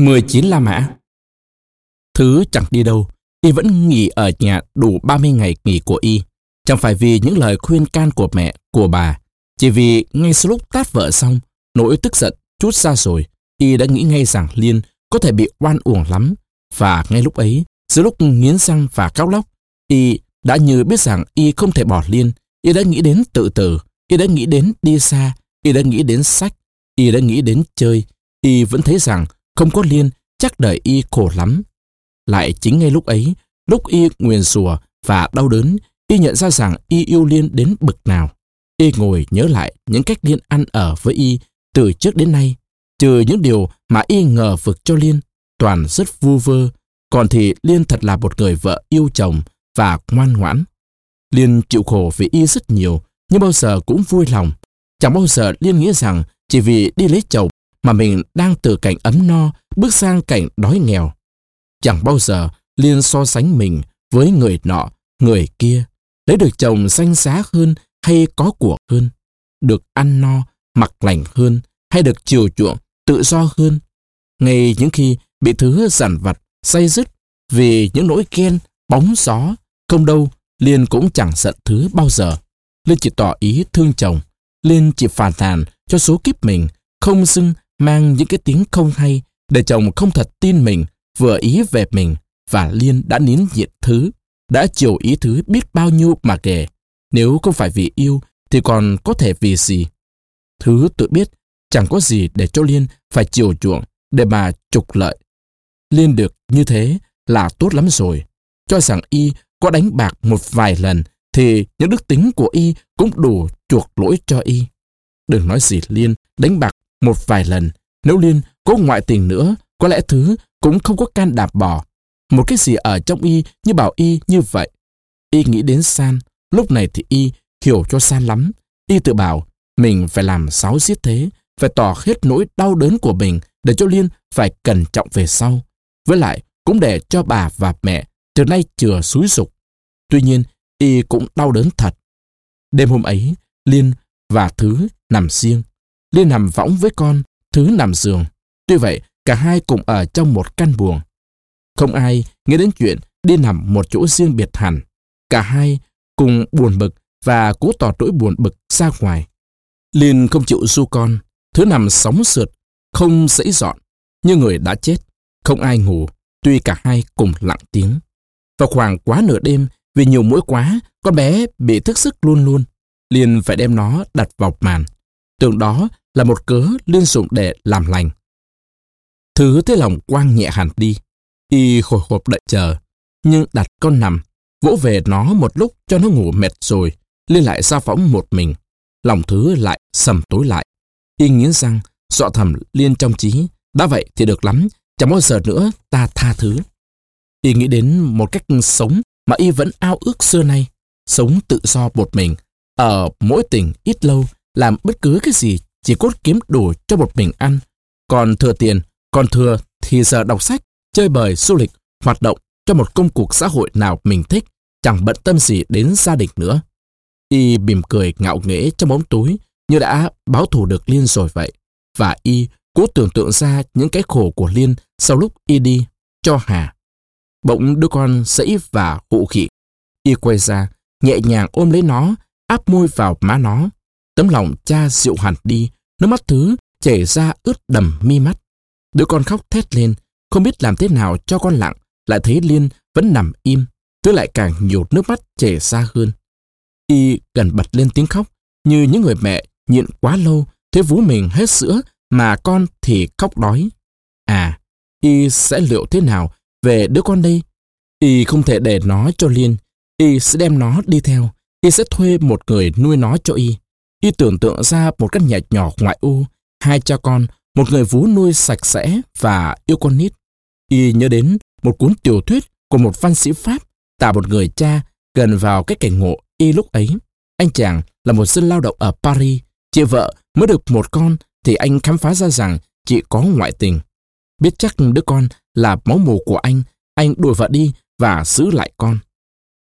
19 La Mã Thứ chẳng đi đâu, y vẫn nghỉ ở nhà đủ 30 ngày nghỉ của y. Chẳng phải vì những lời khuyên can của mẹ, của bà, chỉ vì ngay sau lúc tát vợ xong, nỗi tức giận chút ra rồi, y đã nghĩ ngay rằng Liên có thể bị oan uổng lắm. Và ngay lúc ấy, giữa lúc nghiến răng và cáo lóc, y đã như biết rằng y không thể bỏ Liên, y đã nghĩ đến tự tử, y đã nghĩ đến đi xa, y đã nghĩ đến sách, y đã nghĩ đến chơi, y vẫn thấy rằng không có Liên chắc đời y khổ lắm. Lại chính ngay lúc ấy, lúc y nguyền rủa và đau đớn, y nhận ra rằng y yêu Liên đến bực nào. Y ngồi nhớ lại những cách Liên ăn ở với y từ trước đến nay, trừ những điều mà y ngờ vực cho Liên, toàn rất vu vơ, còn thì Liên thật là một người vợ yêu chồng và ngoan ngoãn. Liên chịu khổ vì y rất nhiều, nhưng bao giờ cũng vui lòng. Chẳng bao giờ Liên nghĩ rằng chỉ vì đi lấy chồng mà mình đang từ cảnh ấm no bước sang cảnh đói nghèo. Chẳng bao giờ Liên so sánh mình với người nọ, người kia, lấy được chồng danh giá hơn hay có của hơn, được ăn no, mặc lành hơn hay được chiều chuộng, tự do hơn. Ngay những khi bị thứ giản vặt, say dứt vì những nỗi ghen, bóng gió, không đâu, Liên cũng chẳng giận thứ bao giờ. Liên chỉ tỏ ý thương chồng. Liên chỉ phàn nàn cho số kiếp mình, không xưng mang những cái tiếng không hay để chồng không thật tin mình, vừa ý về mình và Liên đã nín nhịn thứ, đã chiều ý thứ biết bao nhiêu mà kể. Nếu không phải vì yêu thì còn có thể vì gì? Thứ tự biết chẳng có gì để cho Liên phải chiều chuộng để mà trục lợi. Liên được như thế là tốt lắm rồi. Cho rằng y có đánh bạc một vài lần thì những đức tính của y cũng đủ chuộc lỗi cho y. Đừng nói gì Liên đánh bạc một vài lần. Nếu Liên có ngoại tình nữa, có lẽ thứ cũng không có can đảm bỏ. Một cái gì ở trong y như bảo y như vậy. Y nghĩ đến San, lúc này thì y hiểu cho San lắm. Y tự bảo mình phải làm sáu giết thế, phải tỏ hết nỗi đau đớn của mình để cho Liên phải cẩn trọng về sau. Với lại, cũng để cho bà và mẹ từ nay chừa xúi dục. Tuy nhiên, y cũng đau đớn thật. Đêm hôm ấy, Liên và Thứ nằm riêng. Liên nằm võng với con, Thứ nằm giường. Tuy vậy, cả hai cùng ở trong một căn buồng. Không ai nghĩ đến chuyện đi nằm một chỗ riêng biệt hẳn. Cả hai cùng buồn bực và cố tỏ nỗi buồn bực ra ngoài. Liên không chịu du con, Thứ nằm sóng sượt, không dãy dọn, như người đã chết. Không ai ngủ, tuy cả hai cùng lặng tiếng. Vào khoảng quá nửa đêm, vì nhiều mũi quá, con bé bị thức sức luôn luôn. Liên phải đem nó đặt vào màn. Tưởng đó là một cớ Liên dụng để làm lành. Thứ thế lòng quang nhẹ hẳn đi. Y hồi hộp đợi chờ. Nhưng đặt con nằm, vỗ về nó một lúc cho nó ngủ mệt rồi. Liên lại ra phóng một mình. Lòng thứ lại sầm tối lại. Y nghiến răng, dọa thầm Liên trong trí. Đã vậy thì được lắm, chẳng bao giờ nữa ta tha thứ. Y nghĩ đến một cách sống mà Y vẫn ao ước xưa nay. Sống tự do một mình, ở mỗi tỉnh ít lâu, làm bất cứ cái gì chỉ cốt kiếm đủ cho một mình ăn. Còn thừa tiền, còn thừa thì giờ đọc sách, chơi bời, du lịch, hoạt động cho một công cuộc xã hội nào mình thích, chẳng bận tâm gì đến gia đình nữa. Y mỉm cười ngạo nghễ trong bóng túi như đã báo thù được Liên rồi vậy. Và Y cố tưởng tượng ra những cái khổ của Liên sau lúc Y đi cho Hà. Bỗng đứa con sẫy và hụ khỉ. Y quay ra, nhẹ nhàng ôm lấy nó, áp môi vào má nó. Tấm lòng cha dịu hẳn đi, nước mắt thứ chảy ra ướt đầm mi mắt. Đứa con khóc thét lên, không biết làm thế nào cho con lặng, lại thấy Liên vẫn nằm im, thứ lại càng nhiều nước mắt chảy ra hơn. Y gần bật lên tiếng khóc, như những người mẹ nhịn quá lâu, thế vú mình hết sữa, mà con thì khóc đói. À, Y sẽ liệu thế nào về đứa con đây? Y không thể để nó cho Liên, Y sẽ đem nó đi theo, Y sẽ thuê một người nuôi nó cho Y. Y tưởng tượng ra một căn nhà nhỏ ngoại ô, hai cha con, một người vú nuôi sạch sẽ và yêu con nít. Y nhớ đến một cuốn tiểu thuyết của một văn sĩ Pháp tả một người cha gần vào cái cảnh ngộ Y lúc ấy. Anh chàng là một dân lao động ở Paris, chị vợ mới được một con thì anh khám phá ra rằng chị có ngoại tình. Biết chắc đứa con là máu mù của anh, anh đuổi vợ đi và giữ lại con.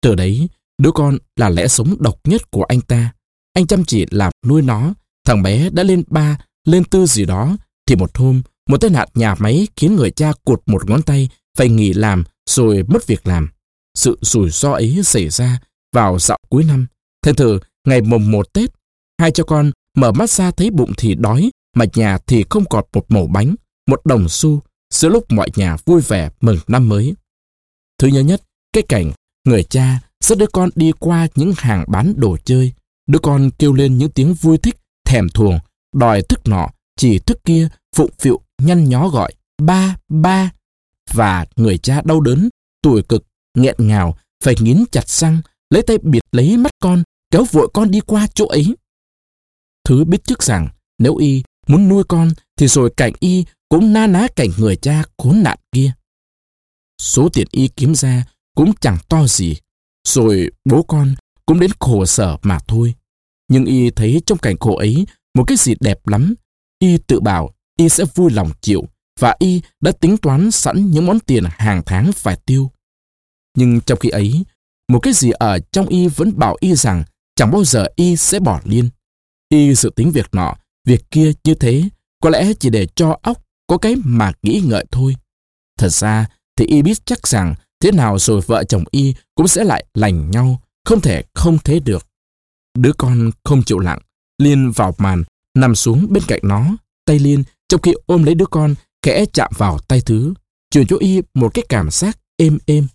Từ đấy, đứa con là lẽ sống độc nhất của anh ta. Anh chăm chỉ làm nuôi nó, thằng bé đã lên ba, lên tư gì đó, thì một hôm, một tai nạn nhà máy khiến người cha cụt một ngón tay phải nghỉ làm rồi mất việc làm. Sự rủi ro ấy xảy ra vào dạo cuối năm. Thành thử, ngày mùng một Tết, hai cha con mở mắt ra thấy bụng thì đói, mà nhà thì không còn một mẩu bánh, một đồng xu, giữa lúc mọi nhà vui vẻ mừng năm mới. Thứ nhớ nhất, cái cảnh người cha dẫn đứa con đi qua những hàng bán đồ chơi. Đứa con kêu lên những tiếng vui thích, thèm thuồng, đòi thức nọ, chỉ thức kia, phụng phịu, nhăn nhó gọi, ba, ba. Và người cha đau đớn, tuổi cực, nghẹn ngào, phải nghiến chặt răng, lấy tay bịt lấy mắt con, kéo vội con đi qua chỗ ấy. Thứ biết trước rằng, nếu y muốn nuôi con, thì rồi cảnh y cũng na ná cảnh người cha khốn nạn kia. Số tiền y kiếm ra cũng chẳng to gì, rồi bố con cũng đến khổ sở mà thôi. Nhưng y thấy trong cảnh khổ ấy một cái gì đẹp lắm. Y tự bảo y sẽ vui lòng chịu và y đã tính toán sẵn những món tiền hàng tháng phải tiêu. Nhưng trong khi ấy, một cái gì ở trong y vẫn bảo y rằng chẳng bao giờ y sẽ bỏ liên. Y dự tính việc nọ, việc kia như thế, có lẽ chỉ để cho óc có cái mà nghĩ ngợi thôi. Thật ra thì y biết chắc rằng thế nào rồi vợ chồng y cũng sẽ lại lành nhau, không thể không thế được. Đứa con không chịu lặng, Liên vào màn, nằm xuống bên cạnh nó, tay Liên trong khi ôm lấy đứa con, khẽ chạm vào tay Thứ, truyền cho y một cái cảm giác êm êm.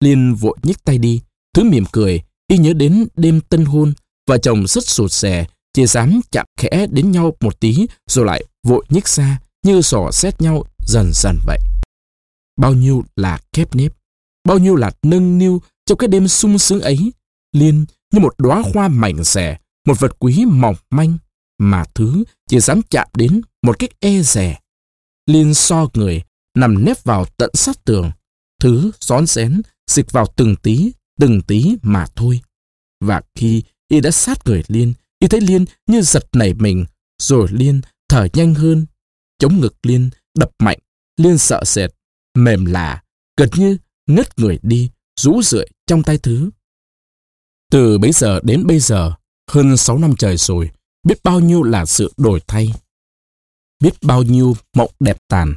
Liên vội nhích tay đi, Thứ mỉm cười, y nhớ đến đêm tân hôn, vợ chồng rất sụt sè, chỉ dám chạm khẽ đến nhau một tí rồi lại vội nhích xa như sò xét nhau dần dần vậy. Bao nhiêu là kép nếp, bao nhiêu là nâng niu trong cái đêm sung sướng ấy, Liên như một đóa hoa mảnh rẻ, một vật quý mỏng manh mà thứ chỉ dám chạm đến một cách e rẻ. Liên so người, nằm nép vào tận sát tường, thứ xón xén, dịch vào từng tí, từng tí mà thôi. Và khi y đã sát người Liên, y thấy Liên như giật nảy mình, rồi Liên thở nhanh hơn, chống ngực Liên, đập mạnh, Liên sợ sệt, mềm lạ, gần như ngất người đi, rũ rượi trong tay thứ. Từ bấy giờ đến bây giờ, hơn 6 năm trời rồi, biết bao nhiêu là sự đổi thay. Biết bao nhiêu mộng đẹp tàn,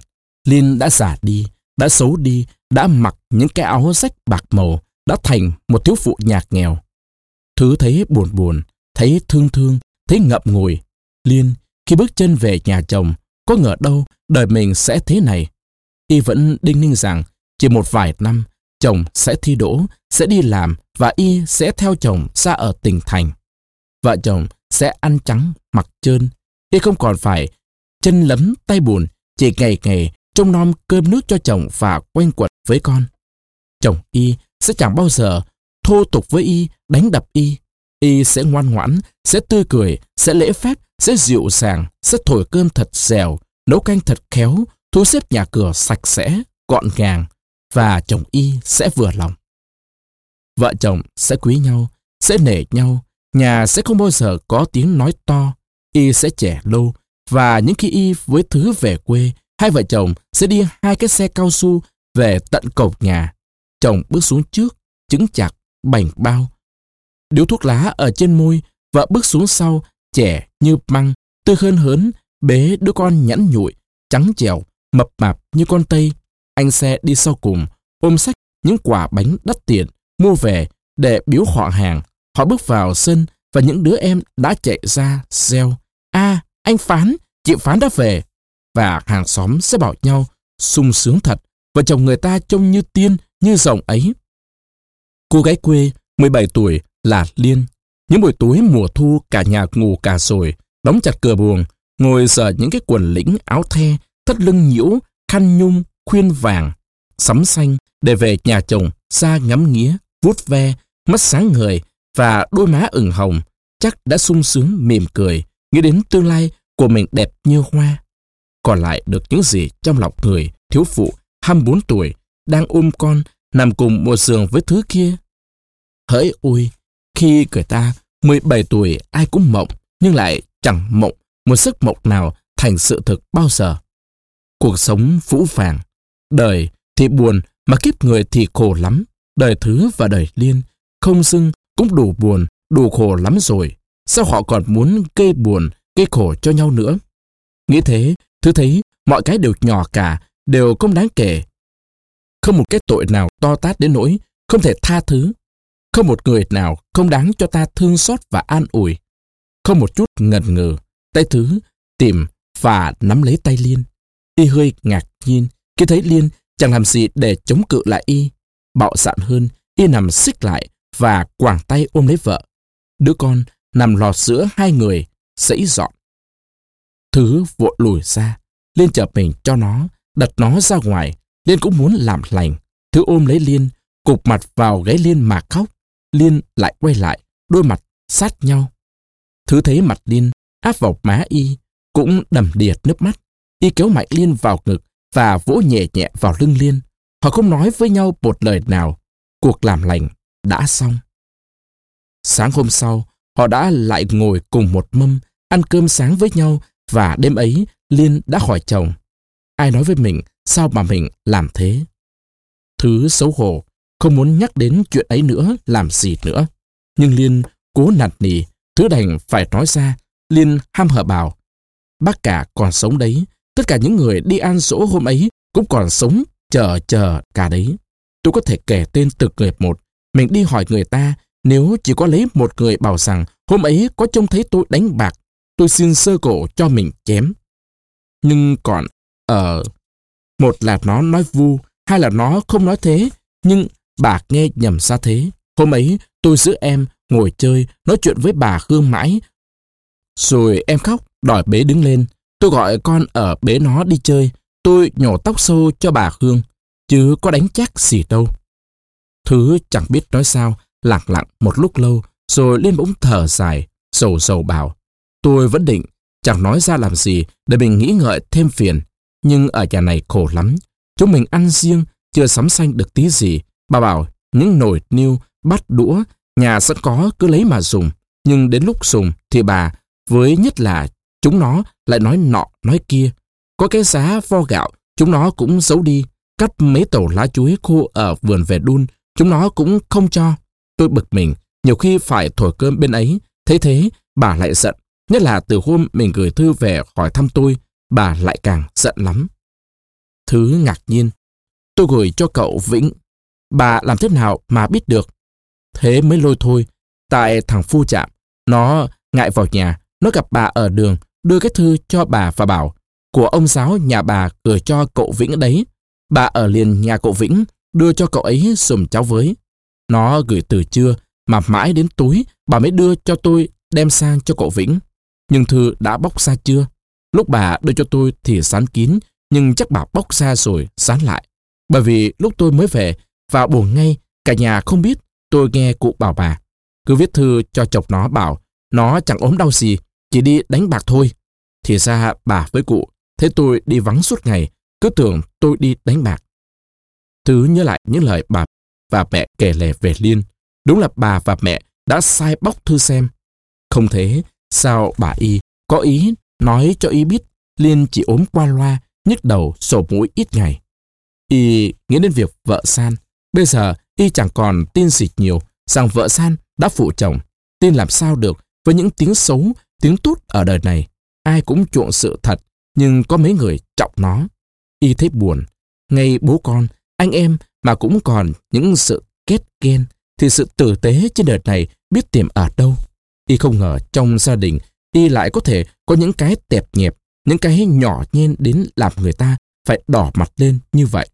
Liên đã già đi, đã xấu đi, đã mặc những cái áo rách bạc màu, đã thành một thiếu phụ nhạc nghèo. Thứ thấy buồn buồn, thấy thương thương, thấy ngậm ngùi. Liên, khi bước chân về nhà chồng, có ngờ đâu đời mình sẽ thế này. Y vẫn đinh ninh rằng chỉ một vài năm, chồng sẽ thi đỗ, sẽ đi làm và Y sẽ theo chồng ra ở tỉnh thành. Vợ chồng sẽ ăn trắng, mặc trơn. Y không còn phải chân lấm tay buồn, chỉ ngày ngày trông nom cơm nước cho chồng và quanh quẩn với con. Chồng Y sẽ chẳng bao giờ thô tục với Y, đánh đập Y. Y sẽ ngoan ngoãn, sẽ tươi cười, sẽ lễ phép, sẽ dịu dàng, sẽ thổi cơm thật dẻo, nấu canh thật khéo, thu xếp nhà cửa sạch sẽ, gọn gàng và chồng Y sẽ vừa lòng. Vợ chồng sẽ quý nhau, sẽ nể nhau, nhà sẽ không bao giờ có tiếng nói to, Y sẽ trẻ lâu và những khi Y với Thứ về quê, hai vợ chồng sẽ đi hai cái xe cao su về tận cổng nhà. Chồng bước xuống trước, chứng chặt, bành bao. Điếu thuốc lá ở trên môi, vợ bước xuống sau, trẻ như măng, tươi hơn hớn, bế đứa con nhẵn nhụi, trắng trẻo, mập mạp như con tây. Anh xe đi sau cùng, ôm sách những quả bánh đắt tiền, mua về để biếu họ hàng. Họ bước vào sân và những đứa em đã chạy ra, reo. a anh Phán, chị Phán đã về. Và hàng xóm sẽ bảo nhau, sung sướng thật, vợ chồng người ta trông như tiên, như rồng ấy. Cô gái quê, 17 tuổi, là Liên. Những buổi tối mùa thu cả nhà ngủ cả rồi, đóng chặt cửa buồng, ngồi sợ những cái quần lĩnh áo the, thắt lưng nhiễu, khăn nhung, khuyên vàng, sắm xanh để về nhà chồng, xa ngắm nghía, vuốt ve, mắt sáng ngời và đôi má ửng hồng, chắc đã sung sướng mỉm cười, nghĩ đến tương lai của mình đẹp như hoa. Còn lại được những gì trong lòng người, thiếu phụ, 24 tuổi, đang ôm con, nằm cùng một giường với thứ kia. Hỡi ôi, khi người ta 17 tuổi ai cũng mộng, nhưng lại chẳng mộng một giấc mộng nào thành sự thực bao giờ. Cuộc sống phũ phàng, đời thì buồn mà kiếp người thì khổ lắm. Đời thứ và đời liên, không dưng cũng đủ buồn, đủ khổ lắm rồi. Sao họ còn muốn gây buồn, gây khổ cho nhau nữa? Nghĩ thế, thứ thấy mọi cái đều nhỏ cả, đều không đáng kể. Không một cái tội nào to tát đến nỗi không thể tha thứ. Không một người nào không đáng cho ta thương xót và an ủi. Không một chút ngần ngừ, tay thứ tìm và nắm lấy tay Liên. Y hơi ngạc nhiên khi thấy Liên chẳng làm gì để chống cự lại Y. Bạo dạn hơn, Y nằm xích lại và quàng tay ôm lấy vợ. Đứa con nằm lọt giữa hai người, sẫy dọn. Thứ vội lùi ra, Liên chợp mình cho nó, đặt nó ra ngoài. Liên cũng muốn làm lành. Thứ ôm lấy Liên, cục mặt vào gáy Liên mà khóc. Liên lại quay lại, đôi mặt sát nhau. Thứ thấy mặt Liên áp vào má y, cũng đầm đìa nước mắt. Y kéo mạnh Liên vào ngực và vỗ nhẹ nhẹ vào lưng Liên. Họ không nói với nhau một lời nào. Cuộc làm lành đã xong. Sáng hôm sau, họ đã lại ngồi cùng một mâm, ăn cơm sáng với nhau và đêm ấy Liên đã hỏi chồng. Ai nói với mình sao mà mình làm thế? Thứ xấu hổ, không muốn nhắc đến chuyện ấy nữa, làm gì nữa. Nhưng Liên cố nạt nỉ, thứ đành phải nói ra. Liên ham hở bảo, bác cả còn sống đấy, tất cả những người đi ăn sổ hôm ấy cũng còn sống, chờ chờ cả đấy. Tôi có thể kể tên từng người một, mình đi hỏi người ta, nếu chỉ có lấy một người bảo rằng hôm ấy có trông thấy tôi đánh bạc, tôi xin sơ cổ cho mình chém. Nhưng còn ở một là nó nói vu, hai là nó không nói thế, nhưng bà nghe nhầm ra thế. Hôm ấy tôi giữ em ngồi chơi, nói chuyện với bà Hương mãi. Rồi em khóc, đòi bế đứng lên. Tôi gọi con ở bế nó đi chơi. Tôi nhổ tóc sâu cho bà Hương, chứ có đánh chắc gì đâu. Thứ chẳng biết nói sao, lặng lặng một lúc lâu, rồi lên bỗng thở dài, sầu sầu bảo. Tôi vẫn định, chẳng nói ra làm gì để mình nghĩ ngợi thêm phiền. Nhưng ở nhà này khổ lắm. Chúng mình ăn riêng, chưa sắm xanh được tí gì. Bà bảo, những nồi niêu, bát đũa, nhà sẵn có cứ lấy mà dùng. Nhưng đến lúc dùng thì bà, với nhất là chúng nó lại nói nọ nói kia. Có cái giá vo gạo, chúng nó cũng giấu đi. Cắt mấy tàu lá chuối khô ở vườn về đun, chúng nó cũng không cho. Tôi bực mình, nhiều khi phải thổi cơm bên ấy. Thế thế, bà lại giận. Nhất là từ hôm mình gửi thư về hỏi thăm tôi, bà lại càng giận lắm. Thứ ngạc nhiên. Tôi gửi cho cậu Vĩnh. Bà làm thế nào mà biết được? Thế mới lôi thôi. Tại thằng Phu Chạm, nó ngại vào nhà, nó gặp bà ở đường, đưa cái thư cho bà và bảo của ông giáo nhà bà gửi cho cậu Vĩnh đấy. Bà ở liền nhà cậu Vĩnh, đưa cho cậu ấy sùm cháu với. Nó gửi từ trưa, mà mãi đến tối bà mới đưa cho tôi đem sang cho cậu Vĩnh. Nhưng thư đã bóc ra chưa? Lúc bà đưa cho tôi thì sán kín, nhưng chắc bà bóc ra rồi sán lại. Bởi vì lúc tôi mới về, và buồn ngay, cả nhà không biết, tôi nghe cụ bảo bà. Cứ viết thư cho chồng nó bảo, nó chẳng ốm đau gì, chỉ đi đánh bạc thôi. Thì ra bà với cụ, thế tôi đi vắng suốt ngày, cứ tưởng tôi đi đánh bạc. Thứ nhớ lại những lời bà và mẹ kể lể về Liên. Đúng là bà và mẹ đã sai bóc thư xem. Không thế, sao bà Y có ý nói cho Y biết Liên chỉ ốm qua loa, nhức đầu, sổ mũi ít ngày. Y nghĩ đến việc vợ San. Bây giờ Y chẳng còn tin gì nhiều rằng vợ San đã phụ chồng. Tin làm sao được với những tiếng xấu, tiếng tốt ở đời này. Ai cũng chuộng sự thật, nhưng có mấy người trọng nó. Y thấy buồn. Ngay bố con, anh em mà cũng còn những sự kết ghen, thì sự tử tế trên đời này biết tìm ở đâu. Y không ngờ trong gia đình, Y lại có thể có những cái tẹp nhẹp, những cái nhỏ nhen đến làm người ta phải đỏ mặt lên như vậy.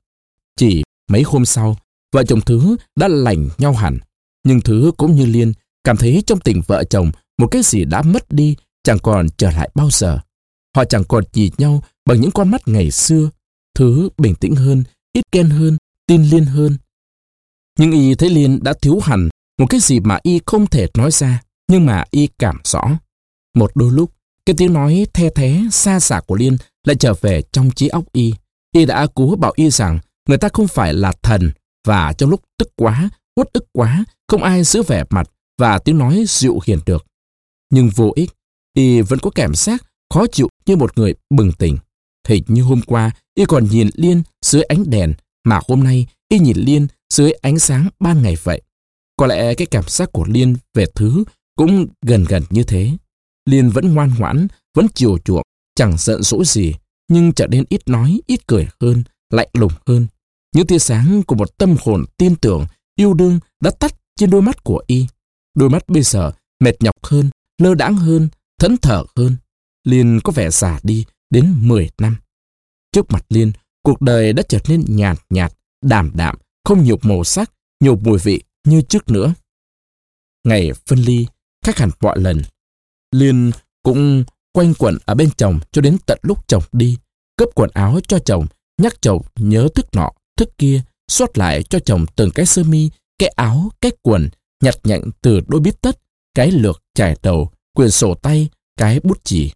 Chỉ mấy hôm sau, vợ chồng Thứ đã lành nhau hẳn. Nhưng Thứ cũng như Liên cảm thấy trong tình vợ chồng một cái gì đã mất đi chẳng còn trở lại bao giờ. Họ chẳng còn nhìn nhau bằng những con mắt ngày xưa. Thứ bình tĩnh hơn, ít ghen hơn, tin Liên hơn. Nhưng y thấy Liên đã thiếu hẳn một cái gì mà y không thể nói ra, nhưng mà y cảm rõ. Một đôi lúc, cái tiếng nói the thế, xa xả của Liên lại trở về trong trí óc y. Y đã cố bảo y rằng người ta không phải là thần và trong lúc tức quá, uất ức quá, không ai giữ vẻ mặt và tiếng nói dịu hiền được. Nhưng vô ích, y vẫn có cảm giác khó chịu như một người bừng tỉnh. Hình như hôm qua, y còn nhìn Liên dưới ánh đèn, mà hôm nay y nhìn Liên dưới ánh sáng ban ngày vậy. Có lẽ cái cảm giác của Liên về thứ cũng gần gần như thế. Liên vẫn ngoan ngoãn, vẫn chiều chuộng, chẳng giận dỗi gì. nhưng trở nên ít nói, ít cười hơn, lạnh lùng hơn. Những tia sáng của một tâm hồn tin tưởng, yêu đương đã tắt trên đôi mắt của y. Đôi mắt bây giờ mệt nhọc hơn, lơ đãng hơn, thẫn thở hơn. Liên có vẻ già đi đến 10 năm. Trước mặt Liên, cuộc đời đã trở nên nhạt nhạt, đàm đạm, không nhục màu sắc, nhục mùi vị như trước nữa. Ngày phân ly, khác hẳn mọi lần. Liên cũng quanh quẩn ở bên chồng cho đến tận lúc chồng đi, cấp quần áo cho chồng, nhắc chồng nhớ thức nọ, thức kia, xót lại cho chồng từng cái sơ mi, cái áo, cái quần, nhặt nhạnh từ đôi bít tất, cái lược chải đầu, quyền sổ tay, cái bút chỉ,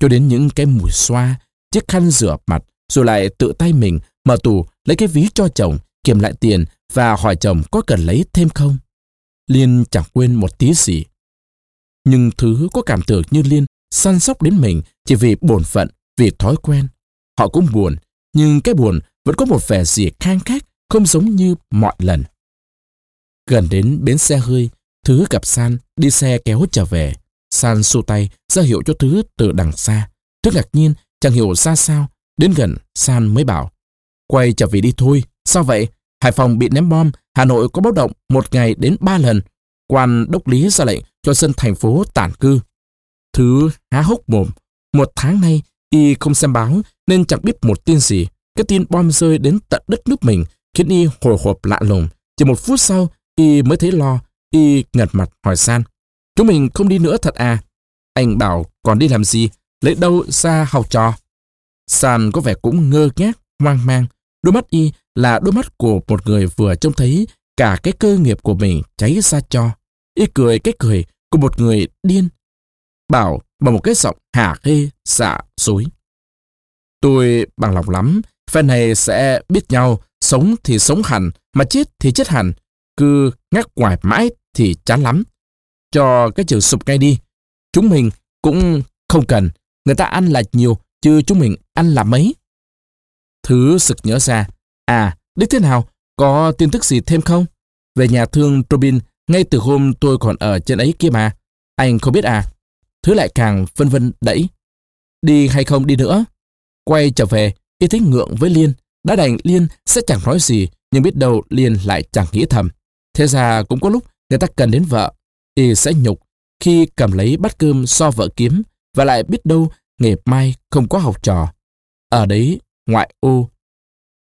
cho đến những cái mùi xoa, chiếc khăn rửa mặt, rồi lại tự tay mình mở tủ lấy cái ví cho chồng, kiểm lại tiền và hỏi chồng có cần lấy thêm không. Liên chẳng quên một tí gì. Nhưng thứ có cảm tưởng như Liên săn sóc đến mình chỉ vì bổn phận, vì thói quen. Họ cũng buồn, nhưng cái buồn vẫn có một vẻ gì khang khác, không giống như mọi lần. Gần đến bến xe hơi, Thứ gặp San đi xe kéo trở về. San xua tay ra hiệu cho Thứ từ đằng xa. Thứ ngạc nhiên, chẳng hiểu ra sao. Đến gần, San mới bảo. Quay trở về đi thôi. Sao vậy? Hải Phòng bị ném bom, Hà Nội có báo động một ngày đến ba lần. Quan đốc lý ra lệnh cho dân thành phố tản cư. Thứ há hốc mồm. Một tháng nay, y không xem báo nên chẳng biết một tin gì. Cái tin bom rơi đến tận đất nước mình khiến y hồi hộp lạ lùng. Chỉ một phút sau, y mới thấy lo Y ngật mặt hỏi San. Chúng mình không đi nữa thật à? Anh bảo còn đi làm gì? Lấy đâu ra học trò? San có vẻ cũng ngơ ngác, hoang mang. Đôi mắt Y là đôi mắt của một người vừa trông thấy cả cái cơ nghiệp của mình cháy ra cho. Y cười cái cười của một người điên. Bảo bằng một cái giọng hả hê, xạ, dối. Tôi bằng lòng lắm, phe này sẽ biết nhau, sống thì sống hẳn, mà chết thì chết hẳn. Cứ ngắt ngoài mãi thì chán lắm. Cho cái trường sụp ngay đi. Chúng mình cũng không cần. Người ta ăn là nhiều, chứ chúng mình ăn là mấy. Thứ sực nhớ ra. À, đích thế nào? Có tin tức gì thêm không? Về nhà thương Robin, ngay từ hôm tôi còn ở trên ấy kia mà. Anh không biết à? Thứ lại càng vân vân đẩy. Đi hay không đi nữa? Quay trở về, y thích ngượng với Liên. Đã đành Liên sẽ chẳng nói gì, nhưng biết đâu Liên lại chẳng nghĩ thầm. Thế ra cũng có lúc người ta cần đến vợ, y sẽ nhục khi cầm lấy bát cơm so vợ kiếm và lại biết đâu ngày mai không có học trò. Ở đấy, ngoại ô,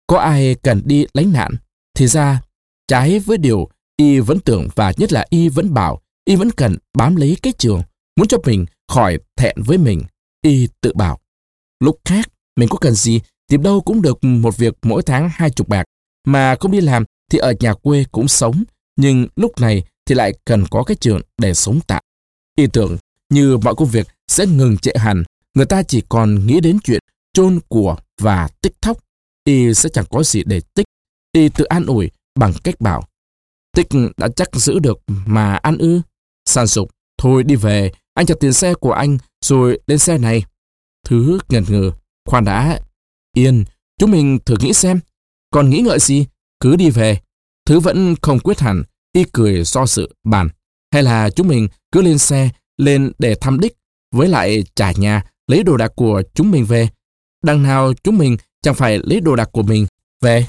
có ai cần đi lánh nạn, thì ra, trái với điều y vẫn tưởng và nhất là y vẫn bảo y vẫn cần bám lấy cái trường, muốn cho mình khỏi thẹn với mình. Y tự bảo, lúc khác mình có cần gì tìm đâu cũng được một việc mỗi tháng hai chục bạc, mà không đi làm thì ở nhà quê cũng sống, nhưng lúc này thì lại cần có cái trường để sống tạm. Ý tưởng như mọi công việc sẽ ngừng trệ hẳn, người ta chỉ còn nghĩ đến chuyện chôn của và tích thóc. Y sẽ chẳng có gì để tích. Y tự an ủi bằng cách bảo Tích đã chắc giữ được mà ăn ư. San sục, thôi đi về, anh trả tiền xe của anh rồi lên xe này. Thứ ngần ngừ, khoan đã. Yên, chúng mình thử nghĩ xem. Còn nghĩ ngợi gì? Cứ đi về. Thứ vẫn không quyết hẳn, y cười so sự bàn. Hay là chúng mình cứ lên xe, lên để thăm đích, với lại trả nhà, lấy đồ đạc của chúng mình về. Đằng nào chúng mình chẳng phải lấy đồ đạc của mình về.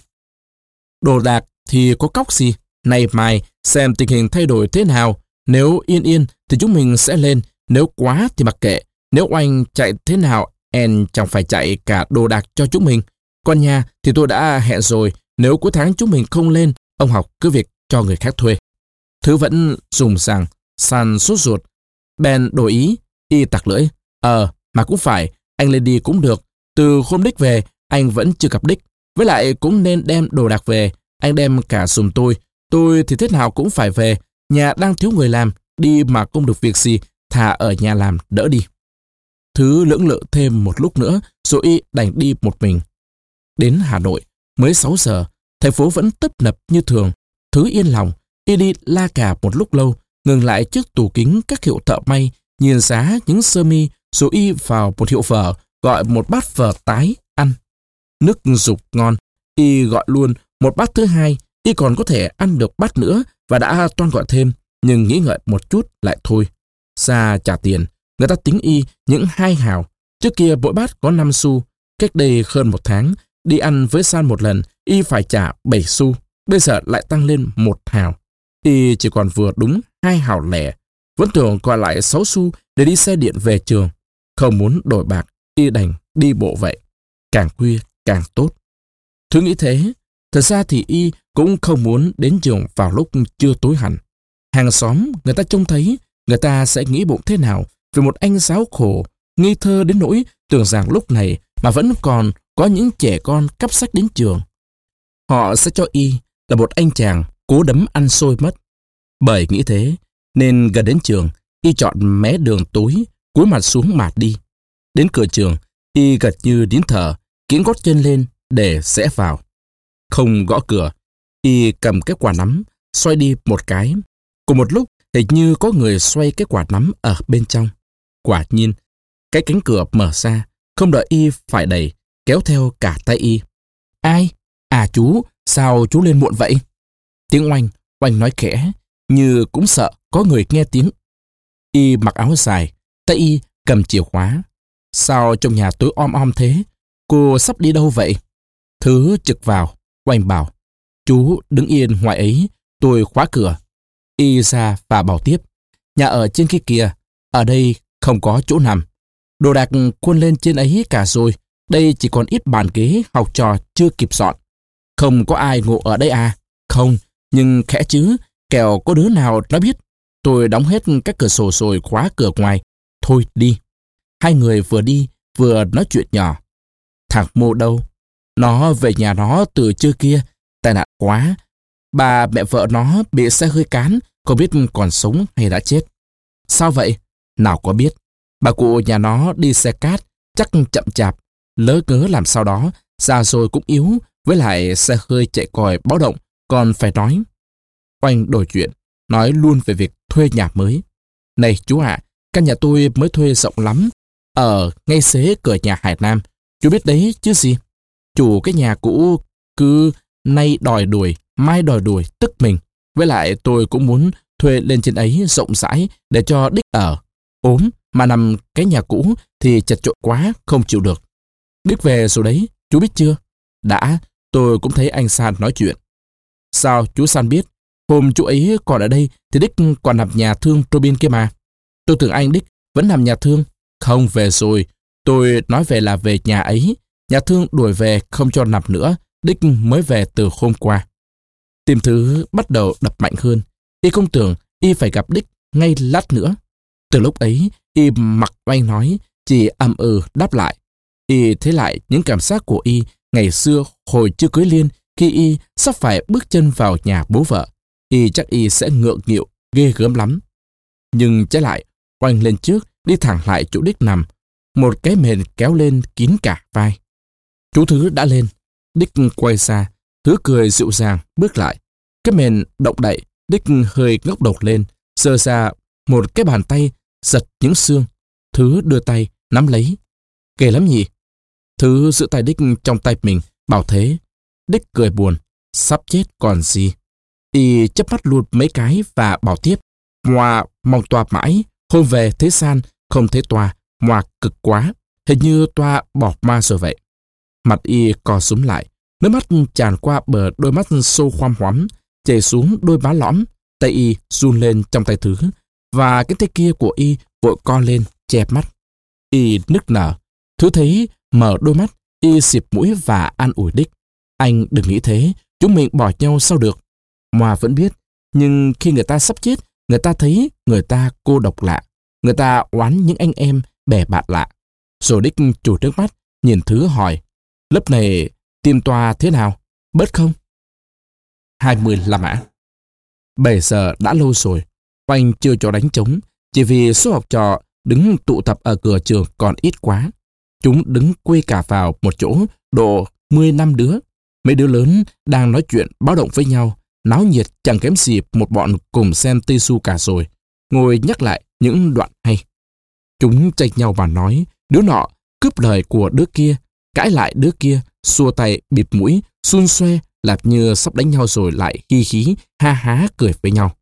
Đồ đạc thì có cóc gì? Này mai, xem tình hình thay đổi thế nào. Nếu yên yên thì chúng mình sẽ lên, nếu quá thì mặc kệ. Nếu oanh chạy thế nào, en chẳng phải chạy cả đồ đạc cho chúng mình. Còn nhà thì tôi đã hẹn rồi, nếu cuối tháng chúng mình không lên, ông học cứ việc cho người khác thuê. Thứ vẫn dùng rằng, san sốt ruột. Ben đổi ý, y tặc lưỡi. Ờ, mà cũng phải, anh lên đi cũng được. Từ hôm đích về, anh vẫn chưa gặp đích. Với lại cũng nên đem đồ đạc về. Anh đem cả dùm tôi. Tôi thì thế nào cũng phải về. Nhà đang thiếu người làm, đi mà không được việc gì, thà ở nhà làm đỡ đi. Thứ lưỡng lự thêm một lúc nữa, rồi y đành đi một mình. Đến Hà Nội, mới 6 giờ, thành phố vẫn tấp nập như thường. Thứ yên lòng, y đi la cà một lúc lâu, ngừng lại trước tủ kính các hiệu thợ may, nhìn giá những sơ mi, rồi y vào một hiệu phở, gọi một bát phở tái, ăn. Nước dục ngon, y gọi luôn một bát thứ hai, y còn có thể ăn được bát nữa và đã toan gọi thêm, nhưng nghĩ ngợi một chút lại thôi. Xa trả tiền, người ta tính y những hai hào. Trước kia mỗi bát có 5 xu, Cách đây hơn một tháng, đi ăn với San một lần, y phải trả 7 xu. Bây giờ lại tăng lên một hào. Y chỉ còn vừa đúng hai hào lẻ. Vẫn thường còn lại 6 xu để đi xe điện về trường. Không muốn đổi bạc, y đành đi bộ vậy. Càng khuya càng tốt. Thứ nghĩ thế, thật ra thì y cũng không muốn đến trường vào lúc chưa tối hẳn. Hàng xóm, người ta trông thấy, người ta sẽ nghĩ bụng thế nào về một anh giáo khổ, nghi thơ đến nỗi tưởng rằng lúc này mà vẫn còn có những trẻ con cắp sách đến trường. Họ sẽ cho y là một anh chàng cố đấm ăn xôi mất. Bởi nghĩ thế, nên gần đến trường, y chọn mé đường tối, cúi mặt xuống mà đi. Đến cửa trường, y gật như đến thở, kiếng gót chân lên để sẽ vào. Không gõ cửa, y cầm cái quả nắm, xoay đi một cái. Cùng một lúc, hình như có người xoay cái quả nắm ở bên trong. Quả nhiên, cái cánh cửa mở ra, không đợi y phải đẩy, kéo theo cả tay y. Ai? À chú, sao chú lên muộn vậy? Tiếng oanh, oanh nói khẽ, như cũng sợ có người nghe tiếng. Y mặc áo dài, tay y cầm chìa khóa. Sao trong nhà tối om om thế? Cô sắp đi đâu vậy? Thứ trực vào, oanh bảo. Chú đứng yên ngoài ấy, tôi khóa cửa. Y ra và bảo tiếp. Nhà ở trên kia kìa, ở đây không có chỗ nằm. Đồ đạc quân lên trên ấy cả rồi. Đây chỉ còn ít bàn ghế học trò chưa kịp dọn. Không có ai ngủ ở đây à? Không, nhưng khẽ chứ, kẻo có đứa nào nó biết. Tôi đóng hết các cửa sổ rồi khóa cửa ngoài. Thôi đi. Hai người vừa đi, vừa nói chuyện nhỏ. Thằng mô đâu? Nó về nhà nó từ trưa kia. Tai nạn quá. Bà mẹ vợ nó bị xe hơi cán, không biết còn sống hay đã chết. Sao vậy? Nào có biết. Bà cụ nhà nó đi xe cát, chắc chậm chạp, lỡ ngớ làm sao đó, già rồi cũng yếu, với lại xe hơi chạy còi báo động, còn phải nói. Oanh đổi chuyện, nói luôn về việc thuê nhà mới. Này chú ạ, căn nhà tôi mới thuê rộng lắm, ở ngay xế cửa nhà Hải Nam. Chú biết đấy chứ gì? Chủ cái nhà cũ cứ nay đòi đuổi, mai đòi đuổi, tức mình. Với lại tôi cũng muốn thuê lên trên ấy rộng rãi để cho đích ở. ốm, mà nằm cái nhà cũ thì chật chội quá, không chịu được. Đích về rồi đấy, chú biết chưa? Đã, tôi cũng thấy anh San nói chuyện. Sao chú San biết? Hôm chú ấy còn ở đây thì Đích còn nằm nhà thương Robin kia mà. Tôi tưởng anh Đích vẫn nằm nhà thương. Không về rồi. Tôi nói về là về nhà ấy. Nhà thương đuổi về không cho nằm nữa. Đích mới về từ hôm qua. Tim thứ bắt đầu đập mạnh hơn. Y không tưởng Y phải gặp Đích ngay lát nữa. Từ lúc ấy, Y mặc oanh nói, chỉ ầm ừ đáp lại. Y thấy lại những cảm giác của Y ngày xưa hồi chưa cưới liên khi Y sắp phải bước chân vào nhà bố vợ. Y chắc Y sẽ ngượng nghịu, ghê gớm lắm. Nhưng trái lại, oanh lên trước, đi thẳng lại chỗ Đích nằm. Một cái mền kéo lên kín cả vai. Chú Thứ đã lên. Đích quay xa, Thứ cười dịu dàng, bước lại. Cái mền động đậy, Đích hơi ngốc độc lên, sơ ra một cái bàn tay giật những xương. Thứ đưa tay, nắm lấy. Kể lắm nhỉ? Thứ giữ tay Đích trong tay mình, bảo thế. Đích cười buồn, sắp chết còn gì. Y chấp mắt luôn mấy cái và bảo tiếp. Moa mong toa mãi, hôm về thế san, không thấy toa, moa cực quá. Hình như toa bỏ ma rồi vậy. Mặt y co súng lại, nước mắt tràn qua bờ đôi mắt sâu khoam hoắm, chảy xuống đôi má lõm, tay y run lên trong tay thứ, và cái tay kia của y vội co lên, che mắt. Y nức nở, thứ thấy mở đôi mắt, y xịp mũi và an ủi đích. Anh đừng nghĩ thế, chúng mình bỏ nhau sao được. Moa vẫn biết, nhưng khi người ta sắp chết, người ta thấy người ta cô độc lạ. Người ta oán những anh em bè bạn lạ. Rồi đích chủ nước mắt, nhìn thứ hỏi, lớp này tìm toa thế nào? Bớt không? 25 Mã 7 giờ đã lâu rồi, Oanh chưa cho đánh trống, chỉ vì số học trò đứng tụ tập ở cửa trường còn ít quá. Chúng đứng quê cả vào một chỗ độ 10 năm đứa. Mấy đứa lớn đang nói chuyện báo động với nhau, náo nhiệt chẳng kém gì một bọn cùng xem tây su cả rồi, ngồi nhắc lại những đoạn hay. Chúng tranh nhau và nói, đứa nọ cướp lời của đứa kia, cãi lại đứa kia, xua tay bịt mũi, xun xoe, làm như sắp đánh nhau rồi lại hi hí, ha há cười với nhau.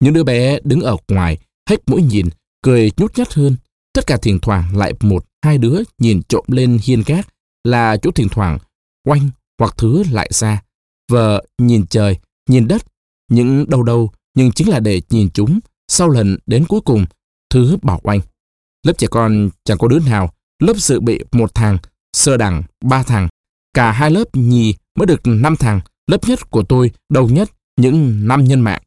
Những đứa bé đứng ở ngoài, hết mũi nhìn, cười nhút nhát hơn. Tất cả thỉnh thoảng lại một, hai đứa nhìn trộm lên hiên gác, là chỗ thỉnh thoảng quanh hoặc thứ lại ra. Vợ nhìn trời, nhìn đất, những đâu đâu nhưng chính là để nhìn chúng. Sau lần đến cuối cùng, thứ bảo oanh. Lớp trẻ con chẳng có đứa nào, lớp dự bị một thằng, sơ đẳng ba thằng. Cả hai lớp nhì mới được năm thằng, lớp nhất của tôi đầu nhất những năm nhân mạng.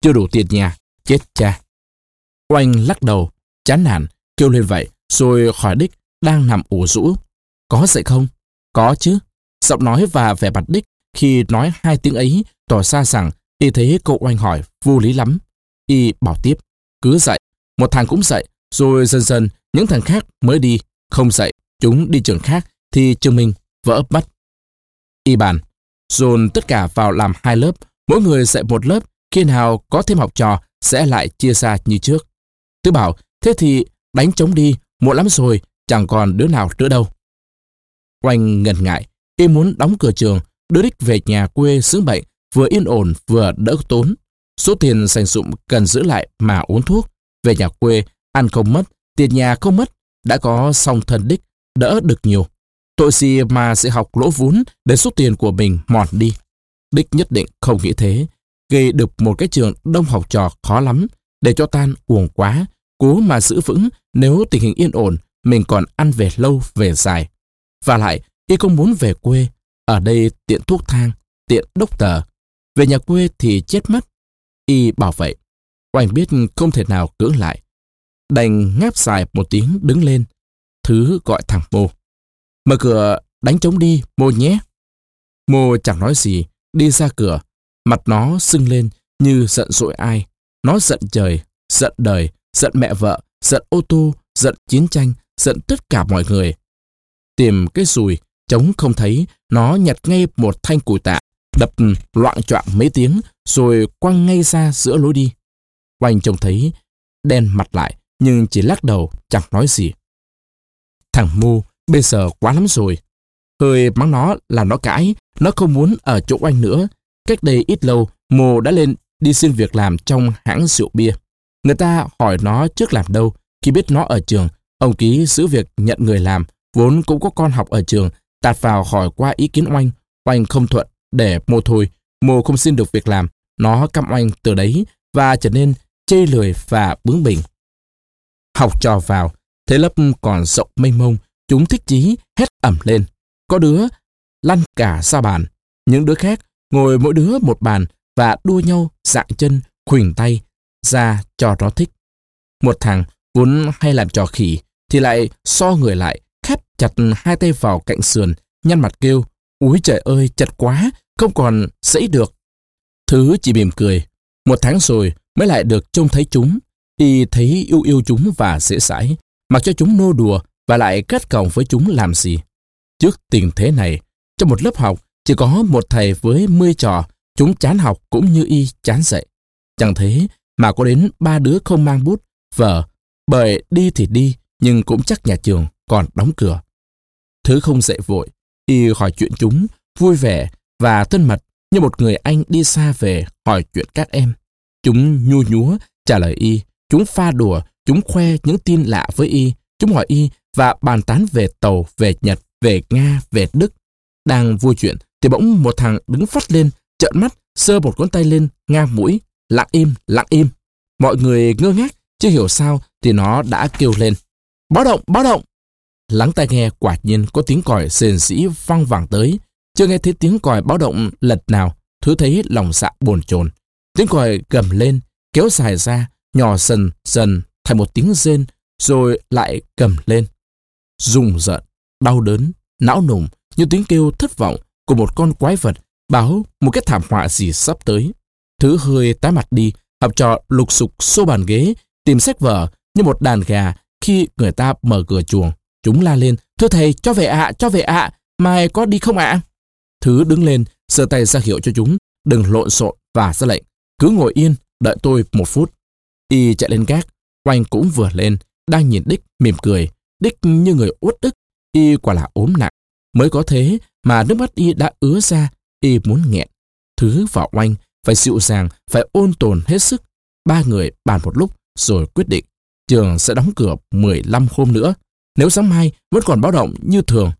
Chưa đủ tiền nhà, chết cha. Oanh lắc đầu, chán nản, kêu lên vậy, rồi khỏi đích, đang nằm ủ rũ. Có dậy không? Có chứ. Giọng nói và vẻ mặt đích khi nói hai tiếng ấy tỏ ra rằng y thấy cô oanh hỏi vô lý lắm. Y bảo tiếp, cứ dậy, một thằng cũng dậy, rồi dần dần những thằng khác mới đi, không dậy, chúng đi trường khác thì trường mình vỡ mắt. Y bàn, dồn tất cả vào làm hai lớp, mỗi người dạy một lớp, khi nào có thêm học trò sẽ lại chia ra như trước. Tứ bảo, thế thì đánh trống đi, muộn lắm rồi, chẳng còn đứa nào nữa đâu. Oanh ngần ngại, y muốn đóng cửa trường, đưa đích về nhà quê sướng bệnh, vừa yên ổn vừa đỡ tốn. Số tiền dành dụng cần giữ lại mà uống thuốc. Về nhà quê, ăn không mất, tiền nhà không mất, đã có song thân đích, đỡ được nhiều. Tội gì mà sẽ học lỗ vốn để số tiền của mình mòn đi. Đích nhất định không nghĩ thế. Gây được một cái trường đông học trò khó lắm, để cho tan uổng quá, cố mà giữ vững nếu tình hình yên ổn, mình còn ăn về lâu về dài. Và lại, y không muốn về quê, ở đây tiện thuốc thang, tiện đốc tờ. Về nhà quê thì chết mất. Y bảo vậy. Oanh biết không thể nào cưỡng lại. Đành ngáp dài một tiếng đứng lên. Thứ gọi thằng Mô. Mở cửa đánh trống đi, Mô nhé. Mô chẳng nói gì, đi ra cửa. Mặt nó sưng lên như giận dỗi ai. Nó giận trời, giận đời, giận mẹ vợ, giận ô tô, giận chiến tranh, giận tất cả mọi người. Tìm cái rùi, chống không thấy, nó nhặt ngay một thanh củi tạ, đập loạn choạng mấy tiếng, rồi quăng ngay ra giữa lối đi. Quanh trông thấy, đen mặt lại, nhưng chỉ lắc đầu, chẳng nói gì. Thằng Mu bây giờ quá lắm rồi. Hơi mắng nó là nó cãi, nó không muốn ở chỗ anh nữa. Cách đây ít lâu, Mù đã lên đi xin việc làm trong hãng rượu bia. Người ta hỏi nó trước làm đâu, khi biết nó ở trường, ông ký giữ việc nhận người làm, vốn cũng có con học ở trường, tạt vào hỏi qua ý kiến oanh, oanh không thuận để mô thôi, mô không xin được việc làm, nó căm oanh từ đấy và trở nên chê lười và bướng bỉnh. Học trò vào, thế lớp còn rộng mênh mông, chúng thích chí hét ẩm lên. Có đứa lăn cả ra bàn, những đứa khác ngồi mỗi đứa một bàn và đua nhau dạng chân, khuỳnh tay ra cho nó thích. Một thằng vốn hay làm trò khỉ thì lại so người lại, khép chặt hai tay vào cạnh sườn, nhăn mặt kêu, úi trời ơi, chặt quá, không còn dãy được. Thứ chỉ mỉm cười, một tháng rồi mới lại được trông thấy chúng, y thấy yêu yêu chúng và dễ sải, mặc cho chúng nô đùa và lại kết còng với chúng làm gì. Trước tình thế này, trong một lớp học chỉ có một thầy với mươi trò, chúng chán học cũng như y chán dạy. Chẳng thế mà có đến ba đứa không mang bút, vợ, bởi đi thì đi, nhưng cũng chắc nhà trường còn đóng cửa. Thứ không dậy vội, y hỏi chuyện chúng, vui vẻ và thân mật như một người anh đi xa về hỏi chuyện các em. Chúng nhu nhúa trả lời y, chúng pha đùa, chúng khoe những tin lạ với y, chúng hỏi y và bàn tán về tàu, về Nhật, về Nga, về Đức. Đang vui chuyện thì bỗng một thằng đứng phát lên, trợn mắt, sơ một ngón tay lên, ngang mũi, lặng im, lặng im. Mọi người ngơ ngác, chưa hiểu sao thì nó đã kêu lên. Báo động, báo động! Lắng tai nghe quả nhiên có tiếng còi sền sĩ văng vẳng tới. Chưa nghe thấy tiếng còi báo động lật nào, thứ thấy lòng dạ bồn chồn. Tiếng còi gầm lên, kéo dài ra, nhỏ dần dần thành một tiếng rên, rồi lại gầm lên. Rùng giận, đau đớn, não nùng như tiếng kêu thất vọng của một con quái vật báo một cái thảm họa gì sắp tới. Thứ hơi tái mặt đi, học trò lục sục xô bàn ghế, tìm sách vở như một đàn gà khi người ta mở cửa chuồng. Chúng la lên, thưa thầy, cho về ạ, cho về ạ, mai có đi không ạ? Thứ đứng lên, giơ tay ra hiệu cho chúng, đừng lộn xộn và ra lệnh. Cứ ngồi yên, đợi tôi một phút. Y chạy lên gác, Oanh cũng vừa lên, đang nhìn Đích mỉm cười. Đích như người uất ức, Y quả là ốm nặng. Mới có thế mà nước mắt Y đã ứa ra, Y muốn nghẹn. Thứ và Oanh phải dịu dàng, phải ôn tồn hết sức. Ba người bàn một lúc rồi quyết định trường sẽ đóng cửa 15 hôm nữa. Nếu sáng mai vẫn còn báo động như thường,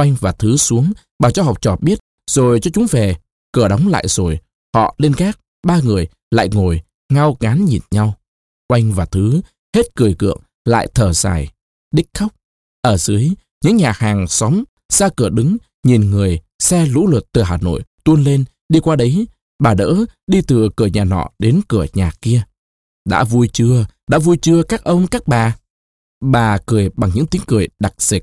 Oanh và Thứ xuống, bảo cho học trò biết, rồi cho chúng về. Cửa đóng lại rồi, họ lên gác, ba người lại ngồi, ngao ngán nhìn nhau. Oanh và Thứ hết cười cượng lại thở dài, đích khóc. Ở dưới, những nhà hàng xóm, xa cửa đứng, nhìn người, xe lũ lượt từ Hà Nội tuôn lên, đi qua đấy, bà đỡ đi từ cửa nhà nọ đến cửa nhà kia. Đã vui chưa? Đã vui chưa các ông, các bà? Bà cười bằng những tiếng cười đặc sệt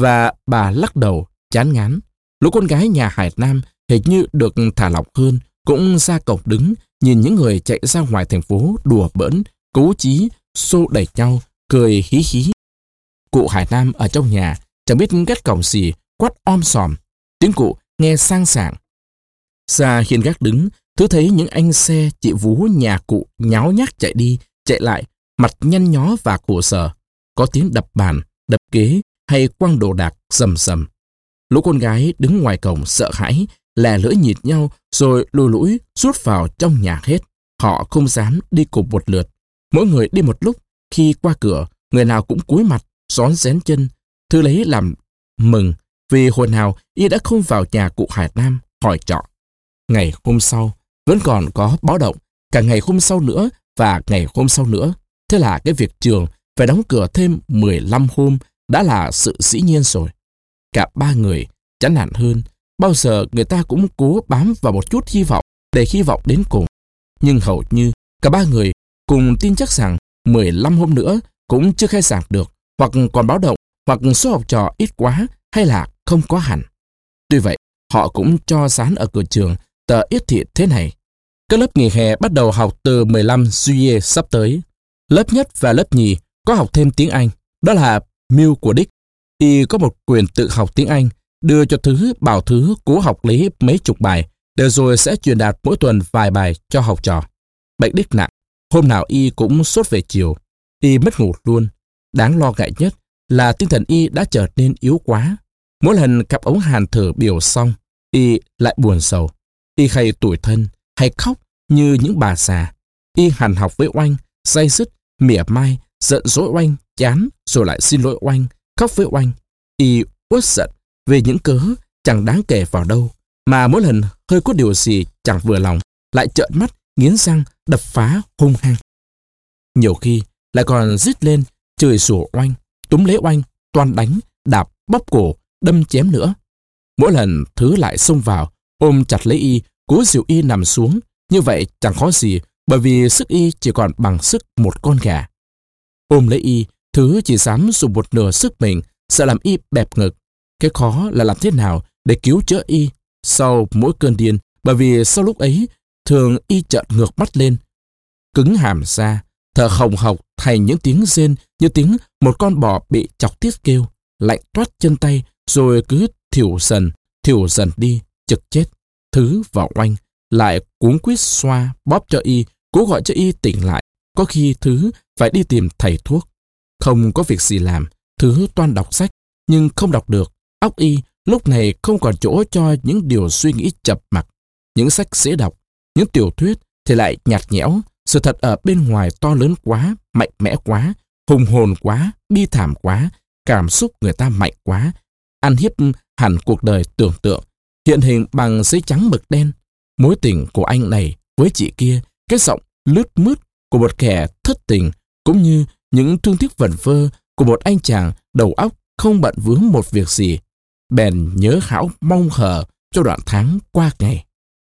Và bà lắc đầu, chán ngán. Lũ con gái nhà Hải Nam hệt như được thả lỏng hơn, cũng ra cổng đứng, nhìn những người chạy ra ngoài thành phố đùa bỡn, cố chí, xô đẩy nhau, cười hí hí. Cụ Hải Nam ở trong nhà, chẳng biết gắt cổng gì, quát om sòm. Tiếng cụ nghe sang sảng. Xa hiên gác đứng, thứ thấy những anh xe chị vú nhà cụ nháo nhác chạy đi, chạy lại, mặt nhăn nhó và khổ sở. Có tiếng đập bàn, đập ghế hay quăng đồ đạc rầm rầm. Lũ con gái đứng ngoài cổng sợ hãi, lè lưỡi nhịt nhau rồi lùi lũi rút vào trong nhà hết. Họ không dám đi cùng một lượt. Mỗi người đi một lúc, khi qua cửa, người nào cũng cúi mặt, rón rén chân. Thư lấy làm mừng vì hồi nào y đã không vào nhà cụ Hải Nam hỏi trọ. Ngày hôm sau, vẫn còn có báo động, cả ngày hôm sau nữa và ngày hôm sau nữa. Thế là cái việc trường phải đóng cửa thêm 15 hôm đã là sự dĩ nhiên rồi. Cả ba người chán nản hơn, bao giờ người ta cũng cố bám vào một chút hy vọng để hy vọng đến cùng. Nhưng hầu như cả ba người cùng tin chắc rằng 15 hôm nữa cũng chưa khai giảng được, hoặc còn báo động, hoặc số học trò ít quá, hay là không có hẳn. Tuy vậy, họ cũng cho dán ở cửa trường tờ yết thị thế này. Các lớp nghỉ hè bắt đầu học từ 15 juillet sắp tới. Lớp nhất và lớp nhì có học thêm tiếng Anh. Đó là mưu của Đích. Y có một quyền tự học tiếng Anh, đưa cho Thứ bảo Thứ cố học lý mấy chục bài, để rồi sẽ truyền đạt mỗi tuần vài bài cho học trò. Bệnh Đích nặng, hôm nào Y cũng sốt về chiều. Y mất ngủ luôn. Đáng lo ngại nhất là tinh thần Y đã trở nên yếu quá. Mỗi lần cặp ống hàn thở biểu xong, Y lại buồn sầu. Y hay tuổi thân, hay khóc như những bà già. Y hàn học với oanh, say dứt, mỉa mai, giận dỗi oanh, chán, rồi lại xin lỗi oanh, khóc với oanh. Y uất giận về những cớ chẳng đáng kể vào đâu, mà mỗi lần hơi có điều gì chẳng vừa lòng, lại trợn mắt, nghiến răng, đập phá, hung hăng. Nhiều khi lại còn rít lên, chửi sủa oanh, túm lấy oanh, toan đánh, đạp, bóp cổ, đâm chém nữa. Mỗi lần thứ lại xông vào, ôm chặt lấy y, cố dịu y nằm xuống. Như vậy chẳng khó gì, bởi vì sức y chỉ còn bằng sức một con gà. Ôm lấy y, thứ chỉ dám dùng một nửa sức mình, sợ làm y bẹp ngực. Cái khó là làm thế nào để cứu chữa y sau mỗi cơn điên, bởi vì sau lúc ấy, thường y trợn ngược mắt lên, cứng hàm ra, thở hồng hộc thành những tiếng rên như tiếng một con bò bị chọc tiết kêu, lạnh toát chân tay, rồi cứ thiểu dần, thiểu dần đi, chực chết. Thứ vào oanh, lại cuốn quýt xoa, bóp cho y, cố gọi cho y tỉnh lại. Có khi Thứ phải đi tìm thầy thuốc. Không có việc gì làm, Thứ toan đọc sách, nhưng không đọc được. Óc y lúc này không còn chỗ cho những điều suy nghĩ chập mặt. Những sách dễ đọc, những tiểu thuyết thì lại nhạt nhẽo. Sự thật ở bên ngoài to lớn quá, mạnh mẽ quá, hùng hồn quá, bi thảm quá, cảm xúc người ta mạnh quá, ăn hiếp hẳn cuộc đời tưởng tượng, hiện hình bằng giấy trắng mực đen. Mối tình của anh này với chị kia, cái giọng lướt mướt của một kẻ thất tình, cũng như những thương tiếc vẩn vơ của một anh chàng đầu óc không bận vướng một việc gì. Bèn nhớ hảo mong hờ cho đoạn tháng qua ngày.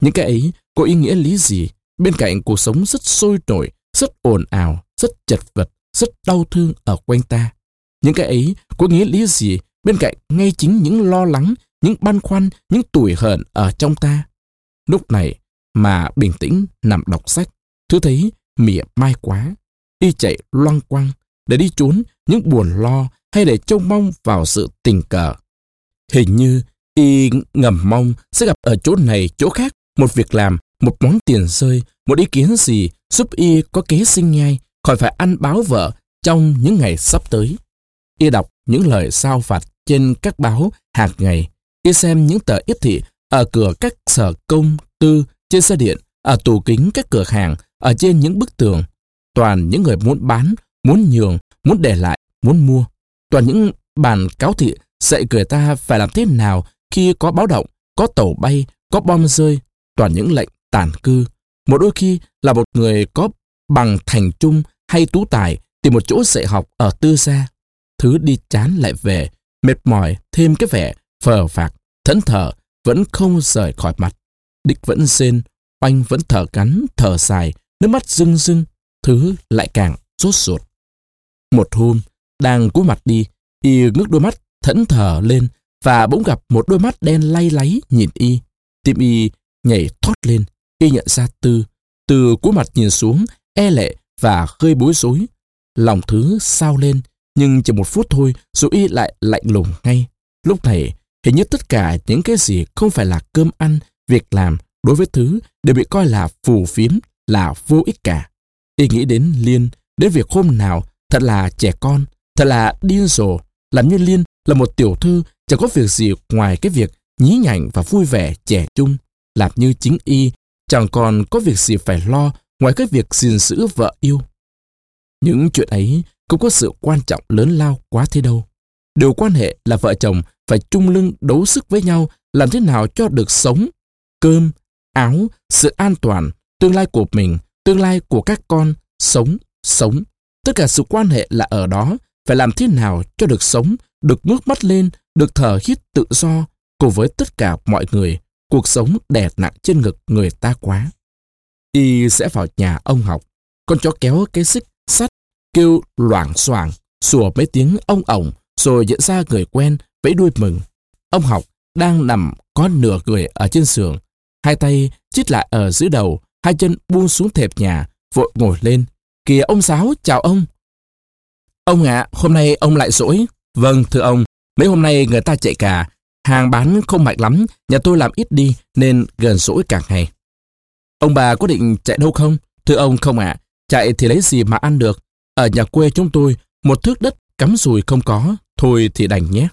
Những cái ấy có ý nghĩa lý gì bên cạnh cuộc sống rất sôi nổi, rất ồn ào, rất chật vật, rất đau thương ở quanh ta. Những cái ấy có nghĩa lý gì bên cạnh ngay chính những lo lắng, những băn khoăn, những tủi hờn ở trong ta. Lúc này mà bình tĩnh nằm đọc sách, thứ thấy mỉa mai quá, y chạy loang quăng để đi trốn những buồn lo hay để trông mong vào sự tình cờ. Hình như y ngầm mong sẽ gặp ở chỗ này chỗ khác một việc làm, một món tiền rơi, một ý kiến gì giúp y có kế sinh nhai khỏi phải ăn báo vợ trong những ngày sắp tới. Y đọc những lời sao phạt trên các báo hàng ngày. Y xem những tờ ít thị ở cửa các sở công, tư, trên xe điện, ở tủ kính các cửa hàng, ở trên những bức tường. Toàn những người muốn bán, muốn nhường, muốn để lại, muốn mua. Toàn những bàn cáo thị dạy người ta phải làm thế nào khi có báo động, có tàu bay, có bom rơi, toàn những lệnh tàn cư. Một đôi khi là một người có bằng thành trung hay tú tài tìm một chỗ dạy học ở tư gia. Thứ đi chán lại về, mệt mỏi thêm cái vẻ phờ phạc, thẫn thờ, vẫn không rời khỏi mặt. Địch vẫn rên, oanh vẫn thở cắn, thở dài, nước mắt rưng rưng, thứ lại càng rốt ruột. Một hôm, đang cúi mặt đi, y ngước đôi mắt thẫn thờ lên và bỗng gặp một đôi mắt đen lay láy nhìn y. Tim y nhảy thót lên, y nhận ra Tư. Từ cúi mặt nhìn xuống, e lệ và hơi bối rối. Lòng thứ sao lên, nhưng chỉ một phút thôi rồi y lại lạnh lùng ngay. Lúc này, hình như tất cả những cái gì không phải là cơm ăn, việc làm đối với thứ đều bị coi là phù phiếm, là vô ích cả. Y nghĩ đến Liên, đến việc hôm nào thật là trẻ con, thật là điên rồ, làm như Liên là một tiểu thư chẳng có việc gì ngoài cái việc nhí nhảnh và vui vẻ trẻ trung, làm như chính y chẳng còn có việc gì phải lo ngoài cái việc gìn giữ vợ yêu. Những chuyện ấy cũng có sự quan trọng lớn lao quá thế đâu. Điều quan hệ là vợ chồng phải chung lưng đấu sức với nhau làm thế nào cho được sống, cơm, áo, sự an toàn, tương lai của mình, tương lai của các con, sống, sống. Tất cả sự quan hệ là ở đó, phải làm thế nào cho được sống, được ngước mắt lên, được thở hít tự do, cùng với tất cả mọi người, cuộc sống đè nặng trên ngực người ta quá. Y sẽ vào nhà ông học, con chó kéo cái xích sắt, kêu loảng xoảng, sủa mấy tiếng ông ổng, rồi dẫn ra người quen, vẫy đuôi mừng. Ông học đang nằm có nửa người ở trên giường, hai tay chít lại ở dưới đầu, hai chân buông xuống thềm nhà, vội ngồi lên. Kìa ông giáo, chào ông. Ông ạ, hôm nay ông lại rỗi. Vâng, thưa ông, mấy hôm nay người ta chạy cả, hàng bán không mạnh lắm, nhà tôi làm ít đi nên gần rỗi cả ngày. Ông bà có định chạy đâu không? Thưa ông không ạ, chạy thì lấy gì mà ăn được. Ở nhà quê chúng tôi, một thước đất cắm rùi không có, thôi thì đành nhé.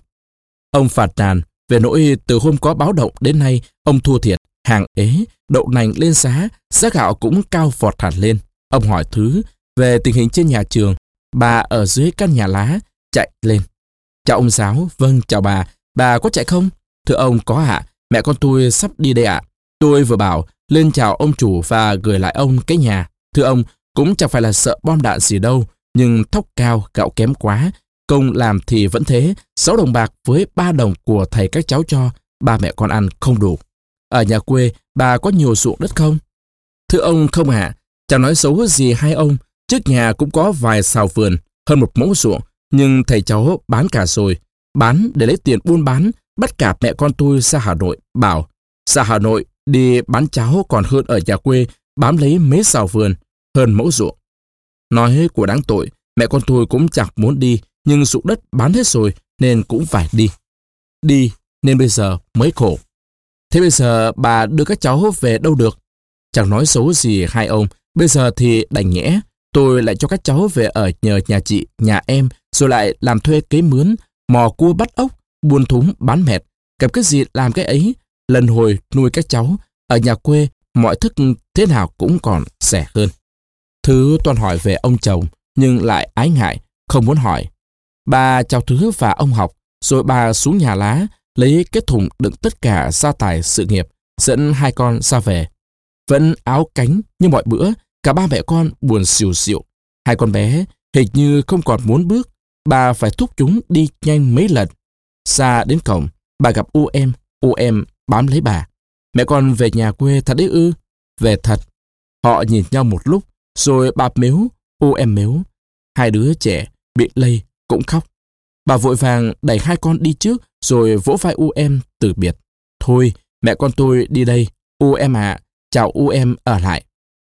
Ông phạt nàn, về nỗi từ hôm có báo động đến nay, ông thua thiệt, hàng ế, đậu nành lên giá, giá gạo cũng cao vọt hẳn lên. Ông hỏi Thứ về tình hình trên nhà trường, bà ở dưới căn nhà lá, chạy lên. Chào ông giáo, vâng chào bà, bà có chạy không? Thưa ông có ạ, mẹ con tôi sắp đi đây ạ. Tôi vừa bảo lên chào ông chủ và gửi lại ông cái nhà. Thưa ông, cũng chẳng phải là sợ bom đạn gì đâu, nhưng thóc cao, gạo kém quá. Công làm thì vẫn thế, 6 đồng bạc với 3 đồng của thầy các cháu cho, ba mẹ con ăn không đủ. Ở nhà quê, bà có nhiều ruộng đất không? Thưa ông không ạ, chẳng nói xấu gì hai ông, trước nhà cũng có vài xào vườn, hơn một mẫu ruộng, nhưng thầy cháu bán cả rồi. Bán để lấy tiền buôn bán, bắt cả mẹ con tôi ra Hà Nội, bảo, ra Hà Nội đi bán cháo còn hơn ở nhà quê, bám lấy mấy xào vườn, hơn mẫu ruộng. Nói của đáng tội, mẹ con tôi cũng chẳng muốn đi, nhưng ruộng đất bán hết rồi nên cũng phải đi. Đi nên bây giờ mới khổ. Thế bây giờ bà đưa các cháu về đâu được? Chẳng nói xấu gì hai ông, bây giờ thì đành nhẽ. Tôi lại cho các cháu về ở nhờ nhà chị, nhà em, rồi lại làm thuê kế mướn, mò cua bắt ốc, buôn thúng bán mẹt. Cầm cái gì làm cái ấy, lần hồi nuôi các cháu. Ở nhà quê, mọi thức thế nào cũng còn rẻ hơn. Thứ toàn hỏi về ông chồng, nhưng lại ái ngại, không muốn hỏi. Bà chào Thứ và ông học, rồi bà xuống nhà lá, lấy cái thùng đựng tất cả gia tài sự nghiệp, dẫn hai con ra về. Vẫn áo cánh như mọi bữa, cả ba mẹ con buồn xỉu xịu. Hai con bé hình như không còn muốn bước, bà phải thúc chúng đi nhanh mấy lần. Xa đến cổng, bà gặp u em, u em bám lấy bà. Mẹ con về nhà quê thật đấy ư? Về thật. Họ nhìn nhau một lúc, rồi bà mếu, u em mếu. Hai đứa trẻ bị lây cũng khóc. Bà vội vàng đẩy hai con đi trước rồi vỗ vai u em từ biệt. Thôi, mẹ con tôi đi đây. U em à, chào u em ở lại.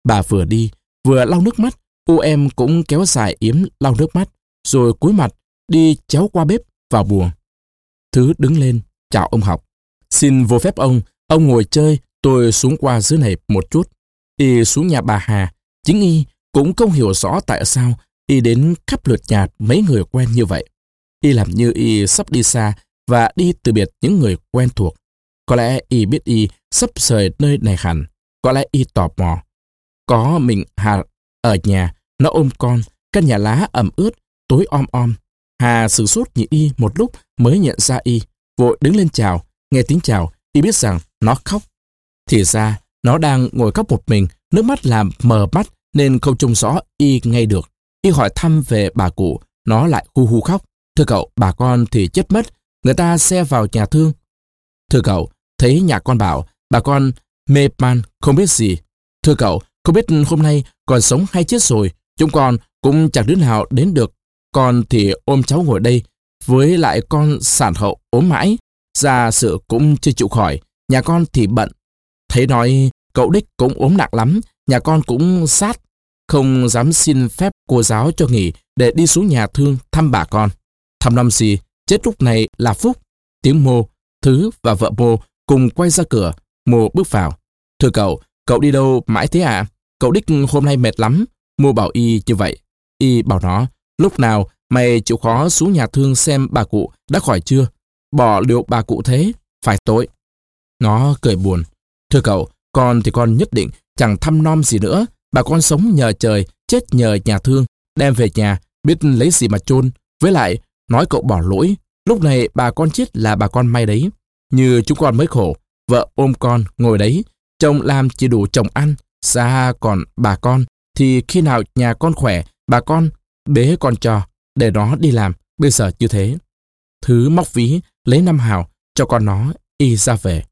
Bà vừa đi, vừa lau nước mắt. U em cũng kéo dài yếm lau nước mắt, rồi cúi mặt, đi chéo qua bếp vào buồng. Thứ đứng lên, chào ông học. Xin vô phép ông, ông ngồi chơi, tôi xuống qua dưới này một chút. Y xuống nhà bà Hà, chính Y cũng không hiểu rõ tại sao Y đến khắp lượt nhà mấy người quen như vậy. Y làm như Y sắp đi xa và đi từ biệt những người quen thuộc. Có lẽ Y biết Y sắp rời nơi này hẳn. Có lẽ Y tò mò. Có mình Hà ở nhà, nó ôm con, căn nhà lá ẩm ướt, tối om om. Hà sử sốt nhìn y một lúc mới nhận ra y, vội đứng lên chào, nghe tiếng chào, y biết rằng nó khóc. Thì ra, nó đang ngồi khóc một mình, nước mắt làm mờ mắt nên không trông rõ y ngay được. Y hỏi thăm về bà cụ, nó lại hu hu khóc. Thưa cậu, bà con thì chết mất, người ta xe vào nhà thương. Thưa cậu, thấy nhà con bảo, bà con mê man, không biết gì. Thưa cậu, không biết hôm nay còn sống hay chết rồi, chúng con cũng chẳng đứa nào đến được. Con thì ôm cháu ngồi đây, với lại con sản hậu ốm mãi, ra sự cũng chưa chịu khỏi, nhà con thì bận. Thấy nói cậu đích cũng ốm nặng lắm, nhà con cũng sát, không dám xin phép cô giáo cho nghỉ để đi xuống nhà thương thăm bà con. Thăm năm gì, chết lúc này là phúc. Tiếng mô, thứ và vợ mô cùng quay ra cửa, mô bước vào. Thưa cậu, cậu đi đâu mãi thế à? Cậu đích hôm nay mệt lắm. Mô bảo y như vậy. Y bảo nó, lúc nào mày chịu khó xuống nhà thương xem bà cụ đã khỏi chưa? Bỏ liệu bà cụ thế, phải tội. Nó cười buồn. Thưa cậu, con thì con nhất định chẳng thăm nom gì nữa. Bà con sống nhờ trời, chết nhờ nhà thương. Đem về nhà, biết lấy gì mà chôn Với lại, nói cậu bỏ lỗi. Lúc này bà con chết là bà con may đấy. Như chúng con mới khổ. Vợ ôm con, ngồi đấy. Chồng làm chỉ đủ chồng ăn. Xa còn bà con, thì khi nào nhà con khỏe, bà con bế con cho, để nó đi làm. Bây giờ như thế. Thứ móc ví, lấy năm hào, cho con nó y ra về.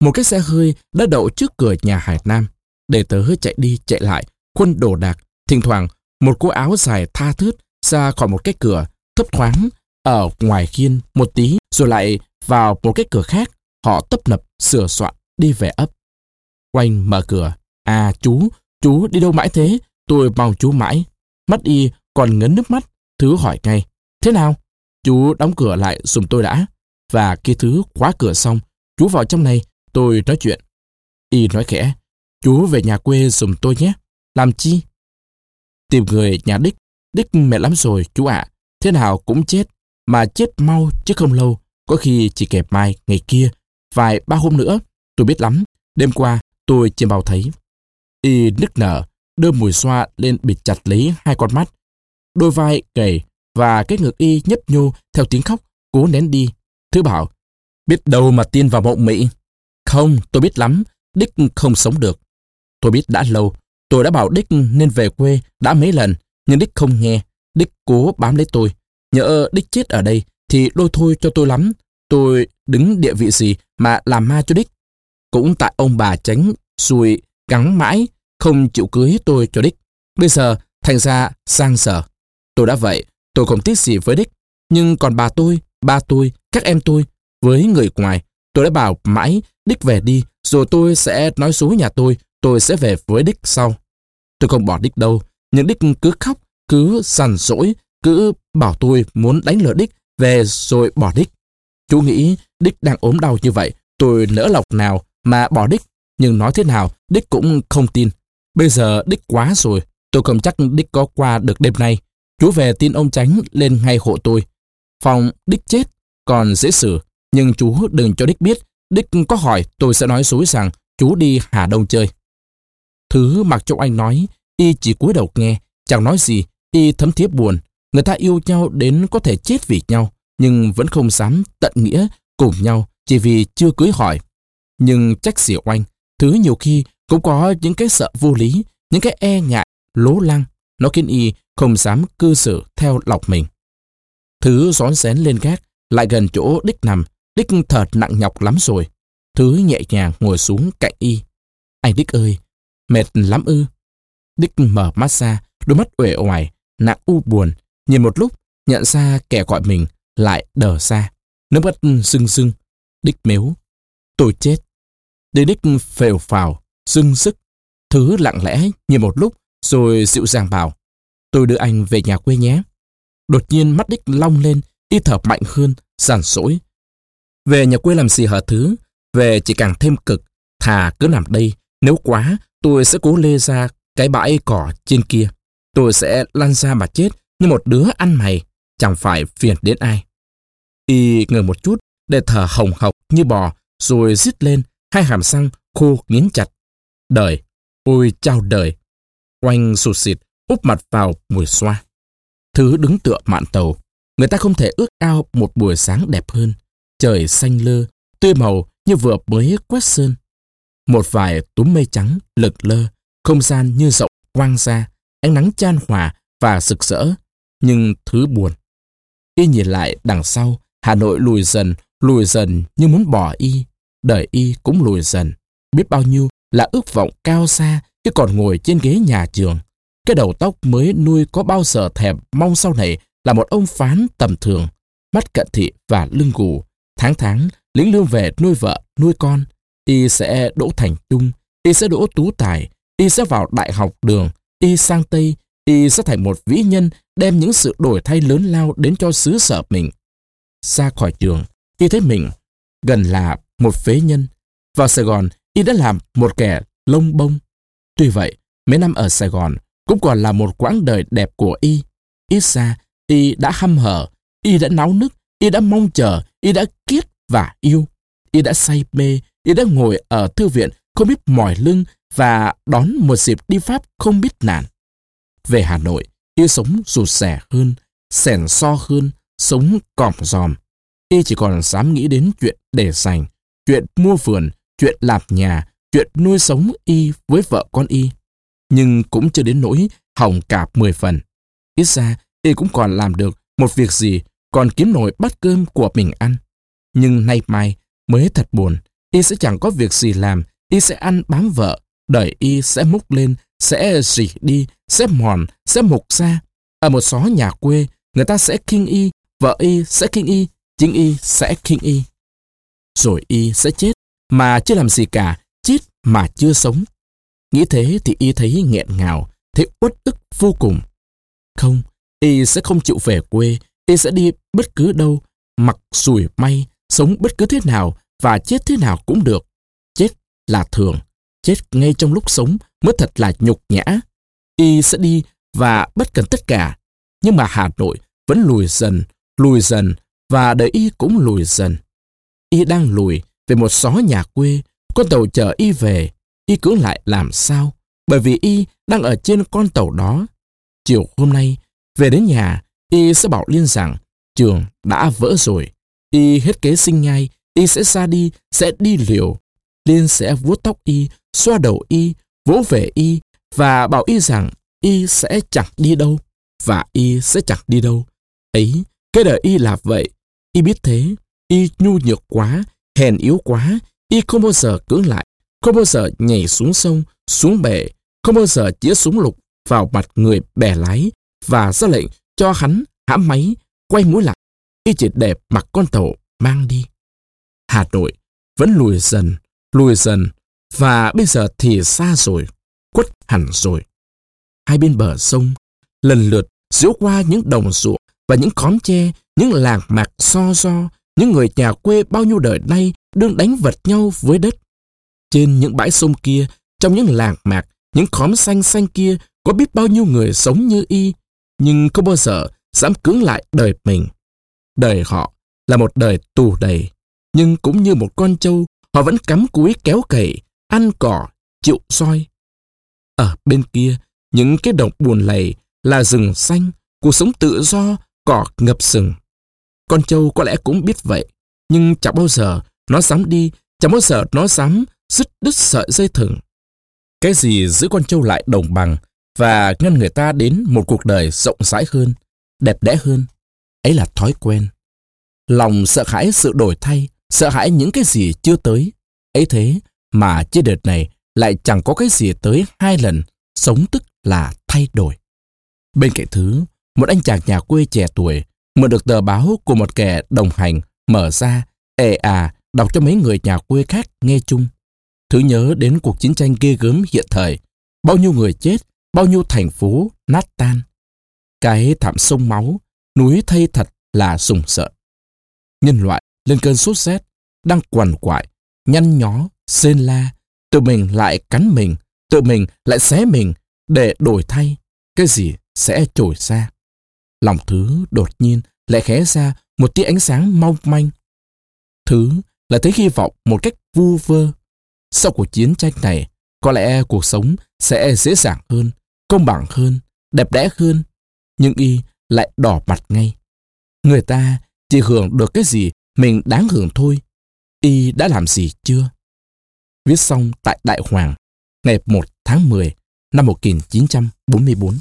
Một cái xe hơi đã đậu trước cửa nhà Hải Nam. Để tớ chạy đi chạy lại, quân đồ đạc. Thỉnh thoảng, một cô áo dài tha thướt ra khỏi một cái cửa, thấp thoáng, ở ngoài khiên một tí, rồi lại vào một cái cửa khác. Họ tấp nập, sửa soạn, đi về ấp. Quanh mở cửa. À chú, chú đi đâu mãi thế? Tôi mong chú mãi. Mắt y còn ngấn nước mắt. Thứ hỏi ngay. Thế nào? Chú đóng cửa lại dùm tôi đã. Và khi Thứ khóa cửa xong, chú vào trong này, tôi nói chuyện. Y nói khẽ. Chú về nhà quê dùm tôi nhé. Làm chi? Tìm người nhà Đích. Đích mệt lắm rồi, chú ạ. Thế nào cũng chết. Mà chết mau chứ không lâu. Có khi chỉ kẹp mai, ngày kia. Vài ba hôm nữa. Tôi biết lắm. Đêm qua, tôi trên bao thấy. Y nức nở, đưa mùi xoa lên bịt chặt lấy hai con mắt. Đôi vai gầy và cái ngực y nhấp nhô theo tiếng khóc, cố nén đi. Thứ bảo, biết đâu mà tin vào mộng mỹ. Không, tôi biết lắm, Đích không sống được. Tôi biết đã lâu, tôi đã bảo Đích nên về quê đã mấy lần, nhưng Đích không nghe. Đích cố bám lấy tôi. Nhỡ Đích chết ở đây thì đôi thôi cho tôi lắm. Tôi đứng địa vị gì mà làm ma cho Đích. Cũng tại ông bà tránh xui gắng mãi, không chịu cưới tôi cho Đích. Bây giờ thành ra sang sở. Tôi đã vậy, tôi không tiếc gì với Đích. Nhưng còn bà tôi, ba tôi, các em tôi, với người ngoài, tôi đã bảo mãi Đích về đi, rồi tôi sẽ nói số nhà tôi, tôi sẽ về với Đích sau. Tôi không bỏ Đích đâu, nhưng Đích cứ khóc, cứ sằn sỗi, cứ bảo tôi muốn đánh lừa Đích, về rồi bỏ Đích. Chú nghĩ Đích đang ốm đau như vậy, tôi nỡ lọc nào mà bỏ Đích, nhưng nói thế nào, Đích cũng không tin. Bây giờ Đích quá rồi, tôi không chắc Đích có qua được đêm nay. Chú về tin ông Tránh lên ngay hộ tôi. Phòng Đích chết, còn dễ xử, nhưng chú đừng cho Đích biết. Đích có hỏi tôi sẽ nói dối rằng chú đi Hà Đông chơi. Thứ mặc cho anh nói, y chỉ cúi đầu nghe, chẳng nói gì, y thấm thiếp buồn. Người ta yêu nhau đến có thể chết vì nhau, nhưng vẫn không dám tận nghĩa cùng nhau chỉ vì chưa cưới hỏi. Nhưng trách xỉa oanh, thứ nhiều khi cũng có những cái sợ vô lý, những cái e ngại, lố lăng. Nó khiến y không dám cư xử theo lọc mình. Thứ rón rén lên gác, lại gần chỗ đích nằm, đích thở nặng nhọc lắm rồi. Thứ nhẹ nhàng ngồi xuống cạnh y. Anh Đích ơi, mệt lắm ư. Đích mở mắt ra, đôi mắt uể oải, nặng u buồn, nhìn một lúc, nhận ra kẻ gọi mình, lại đờ ra. Nước mắt sưng sưng, Đích mếu. Tôi chết. Để Đích phèo phào, sưng sức. Thứ lặng lẽ nhìn một lúc, rồi dịu dàng bảo. Tôi đưa anh về nhà quê nhé. Đột nhiên mắt Đích long lên, y thở mạnh hơn, sàn sỗi. Về nhà quê làm gì hả thứ? Về chỉ càng thêm cực. Thà cứ nằm đây, nếu quá, tôi sẽ cố lê ra cái bãi cỏ trên kia. Tôi sẽ lăn ra mà chết như một đứa ăn mày, chẳng phải phiền đến ai. Y ngừng một chút để thở hồng hộc như bò, rồi rít lên, hai hàm răng khô nghiến chặt. Đời, ôi chao đời. Oanh sụt xịt, úp mặt vào mùi xoa. Thứ đứng tựa mạn tàu, người ta không thể ước ao một buổi sáng đẹp hơn. Trời xanh lơ, tươi màu như vừa mới quét sơn. Một vài túm mây trắng lực lơ, không gian như rộng quang ra, ánh nắng chan hòa và rực rỡ, nhưng thứ buồn. Y nhìn lại đằng sau, Hà Nội lùi dần, lùi dần như muốn bỏ Y. Đời Y cũng lùi dần. Biết bao nhiêu là ước vọng cao xa khi còn ngồi trên ghế nhà trường. Cái đầu tóc mới nuôi có bao giờ thèm mong sau này là một ông phán tầm thường, mắt cận thị và lưng gù. Tháng tháng, lĩnh lương về nuôi vợ, nuôi con. Y sẽ đỗ thành trung, Y sẽ đỗ tú tài, Y sẽ vào đại học đường, Y sang Tây, Y sẽ thành một vĩ nhân đem những sự đổi thay lớn lao đến cho xứ sở mình. Xa khỏi trường, Y thấy mình gần là một phế nhân. Vào Sài Gòn, Y đã làm một kẻ lông bông. Tuy vậy, mấy năm ở Sài Gòn cũng còn là một quãng đời đẹp của Y. Ít ra, Y đã hăm hở, Y đã náo nức, Y đã mong chờ, Y đã kiết và yêu. Y đã say mê, Y đã ngồi ở thư viện không biết mỏi lưng và đón một dịp đi Pháp không biết nản. Về Hà Nội, Y sống rụt rẻ hơn, sẻn so hơn, sống còm giòm. Y chỉ còn dám nghĩ đến chuyện để dành, chuyện mua vườn, chuyện làm nhà, chuyện nuôi sống Y với vợ con Y. Nhưng cũng chưa đến nỗi hỏng cả 10 phần. Ít ra, Y cũng còn làm được một việc gì, còn kiếm nổi bát cơm của mình ăn. Nhưng nay mai, mới thật buồn, Y sẽ chẳng có việc gì làm, Y sẽ ăn bám vợ, đời Y sẽ múc lên, sẽ rỉ đi, sẽ mòn, sẽ mục ra. Ở một xó nhà quê, người ta sẽ khinh Y, vợ Y sẽ khinh Y, chính Y sẽ khinh Y. Rồi Y sẽ chết, mà chưa làm gì cả, chết mà chưa sống. Nghĩ thế thì Y thấy nghẹn ngào, thấy uất ức vô cùng. Không, Y sẽ không chịu về quê, Y sẽ đi bất cứ đâu, mặc rủi may, sống bất cứ thế nào và chết thế nào cũng được. Chết là thường, chết ngay trong lúc sống mới thật là nhục nhã. Y sẽ đi và bất cần tất cả. Nhưng mà Hà Nội vẫn lùi dần, lùi dần và đời Y cũng lùi dần. Y đang lùi về một xó nhà quê, con tàu chờ Y về. Y cưỡng lại làm sao? Bởi vì Y đang ở trên con tàu đó. Chiều hôm nay, về đến nhà, Y sẽ bảo Liên rằng trường đã vỡ rồi. Y hết kế sinh nhai, Y sẽ ra đi, sẽ đi liều. Liên sẽ vuốt tóc Y, xoa đầu Y, vỗ về Y và bảo Y rằng Y sẽ chẳng đi đâu và Y sẽ chẳng đi đâu. Ấy, cái đời Y là vậy. Y biết thế, Y nhu nhược quá, hèn yếu quá, Y không bao giờ cưỡng lại, không bao giờ nhảy xuống sông, xuống bể, không bao giờ chĩa súng lục vào mặt người bè lái và ra lệnh cho hắn hãm máy, quay mũi lại. Y chỉ đẹp mặc con tàu mang đi. Hà Nội vẫn lùi dần, lùi dần và bây giờ thì xa rồi, quất hẳn rồi. Hai bên bờ sông, lần lượt diễu qua những đồng ruộng và những khóm tre, những làng mạc so so, những người nhà quê bao nhiêu đời nay đương đánh vật nhau với đất. Trên những bãi sông kia, trong những làng mạc, những khóm xanh xanh kia có biết bao nhiêu người sống như y, nhưng không bao giờ dám cưỡng lại đời mình. Đời họ là một đời tù đầy, nhưng cũng như một con trâu, họ vẫn cắm cúi kéo cày, ăn cỏ, chịu soi. Ở bên kia, những cái đồng buồn lầy là rừng xanh, cuộc sống tự do, cỏ ngập rừng. Con trâu có lẽ cũng biết vậy, nhưng chẳng bao giờ nó dám đi, chẳng bao giờ nó dám dứt đứt sợi dây thừng. Cái gì giữ con trâu lại đồng bằng và ngăn người ta đến một cuộc đời rộng rãi hơn, đẹp đẽ hơn. Ấy là thói quen. Lòng sợ hãi sự đổi thay, sợ hãi những cái gì chưa tới. Ấy thế mà trên đợt này lại chẳng có cái gì tới hai lần, sống tức là thay đổi. Bên cạnh thứ, một anh chàng nhà quê trẻ tuổi mượn được tờ báo của một kẻ đồng hành mở ra, ê à, đọc cho mấy người nhà quê khác nghe chung. Thứ nhớ đến cuộc chiến tranh ghê gớm hiện thời, bao nhiêu người chết, bao nhiêu thành phố nát tan. Cái thảm sông máu, núi thây thật là sùng sợ. Nhân loại lên cơn sốt rét, đang quằn quại, nhăn nhó, rên la, tự mình lại cắn mình, tự mình lại xé mình để đổi thay, cái gì sẽ trồi ra. Lòng thứ đột nhiên lại khé ra một tia ánh sáng mong manh. Thứ là thấy hy vọng một cách vu vơ. Sau cuộc chiến tranh này, có lẽ cuộc sống sẽ dễ dàng hơn, công bằng hơn, đẹp đẽ hơn. Nhưng y lại đỏ mặt ngay. Người ta chỉ hưởng được cái gì mình đáng hưởng thôi. Y đã làm gì chưa? Viết xong tại Đại Hoàng, ngày 1 tháng 10 năm 1944.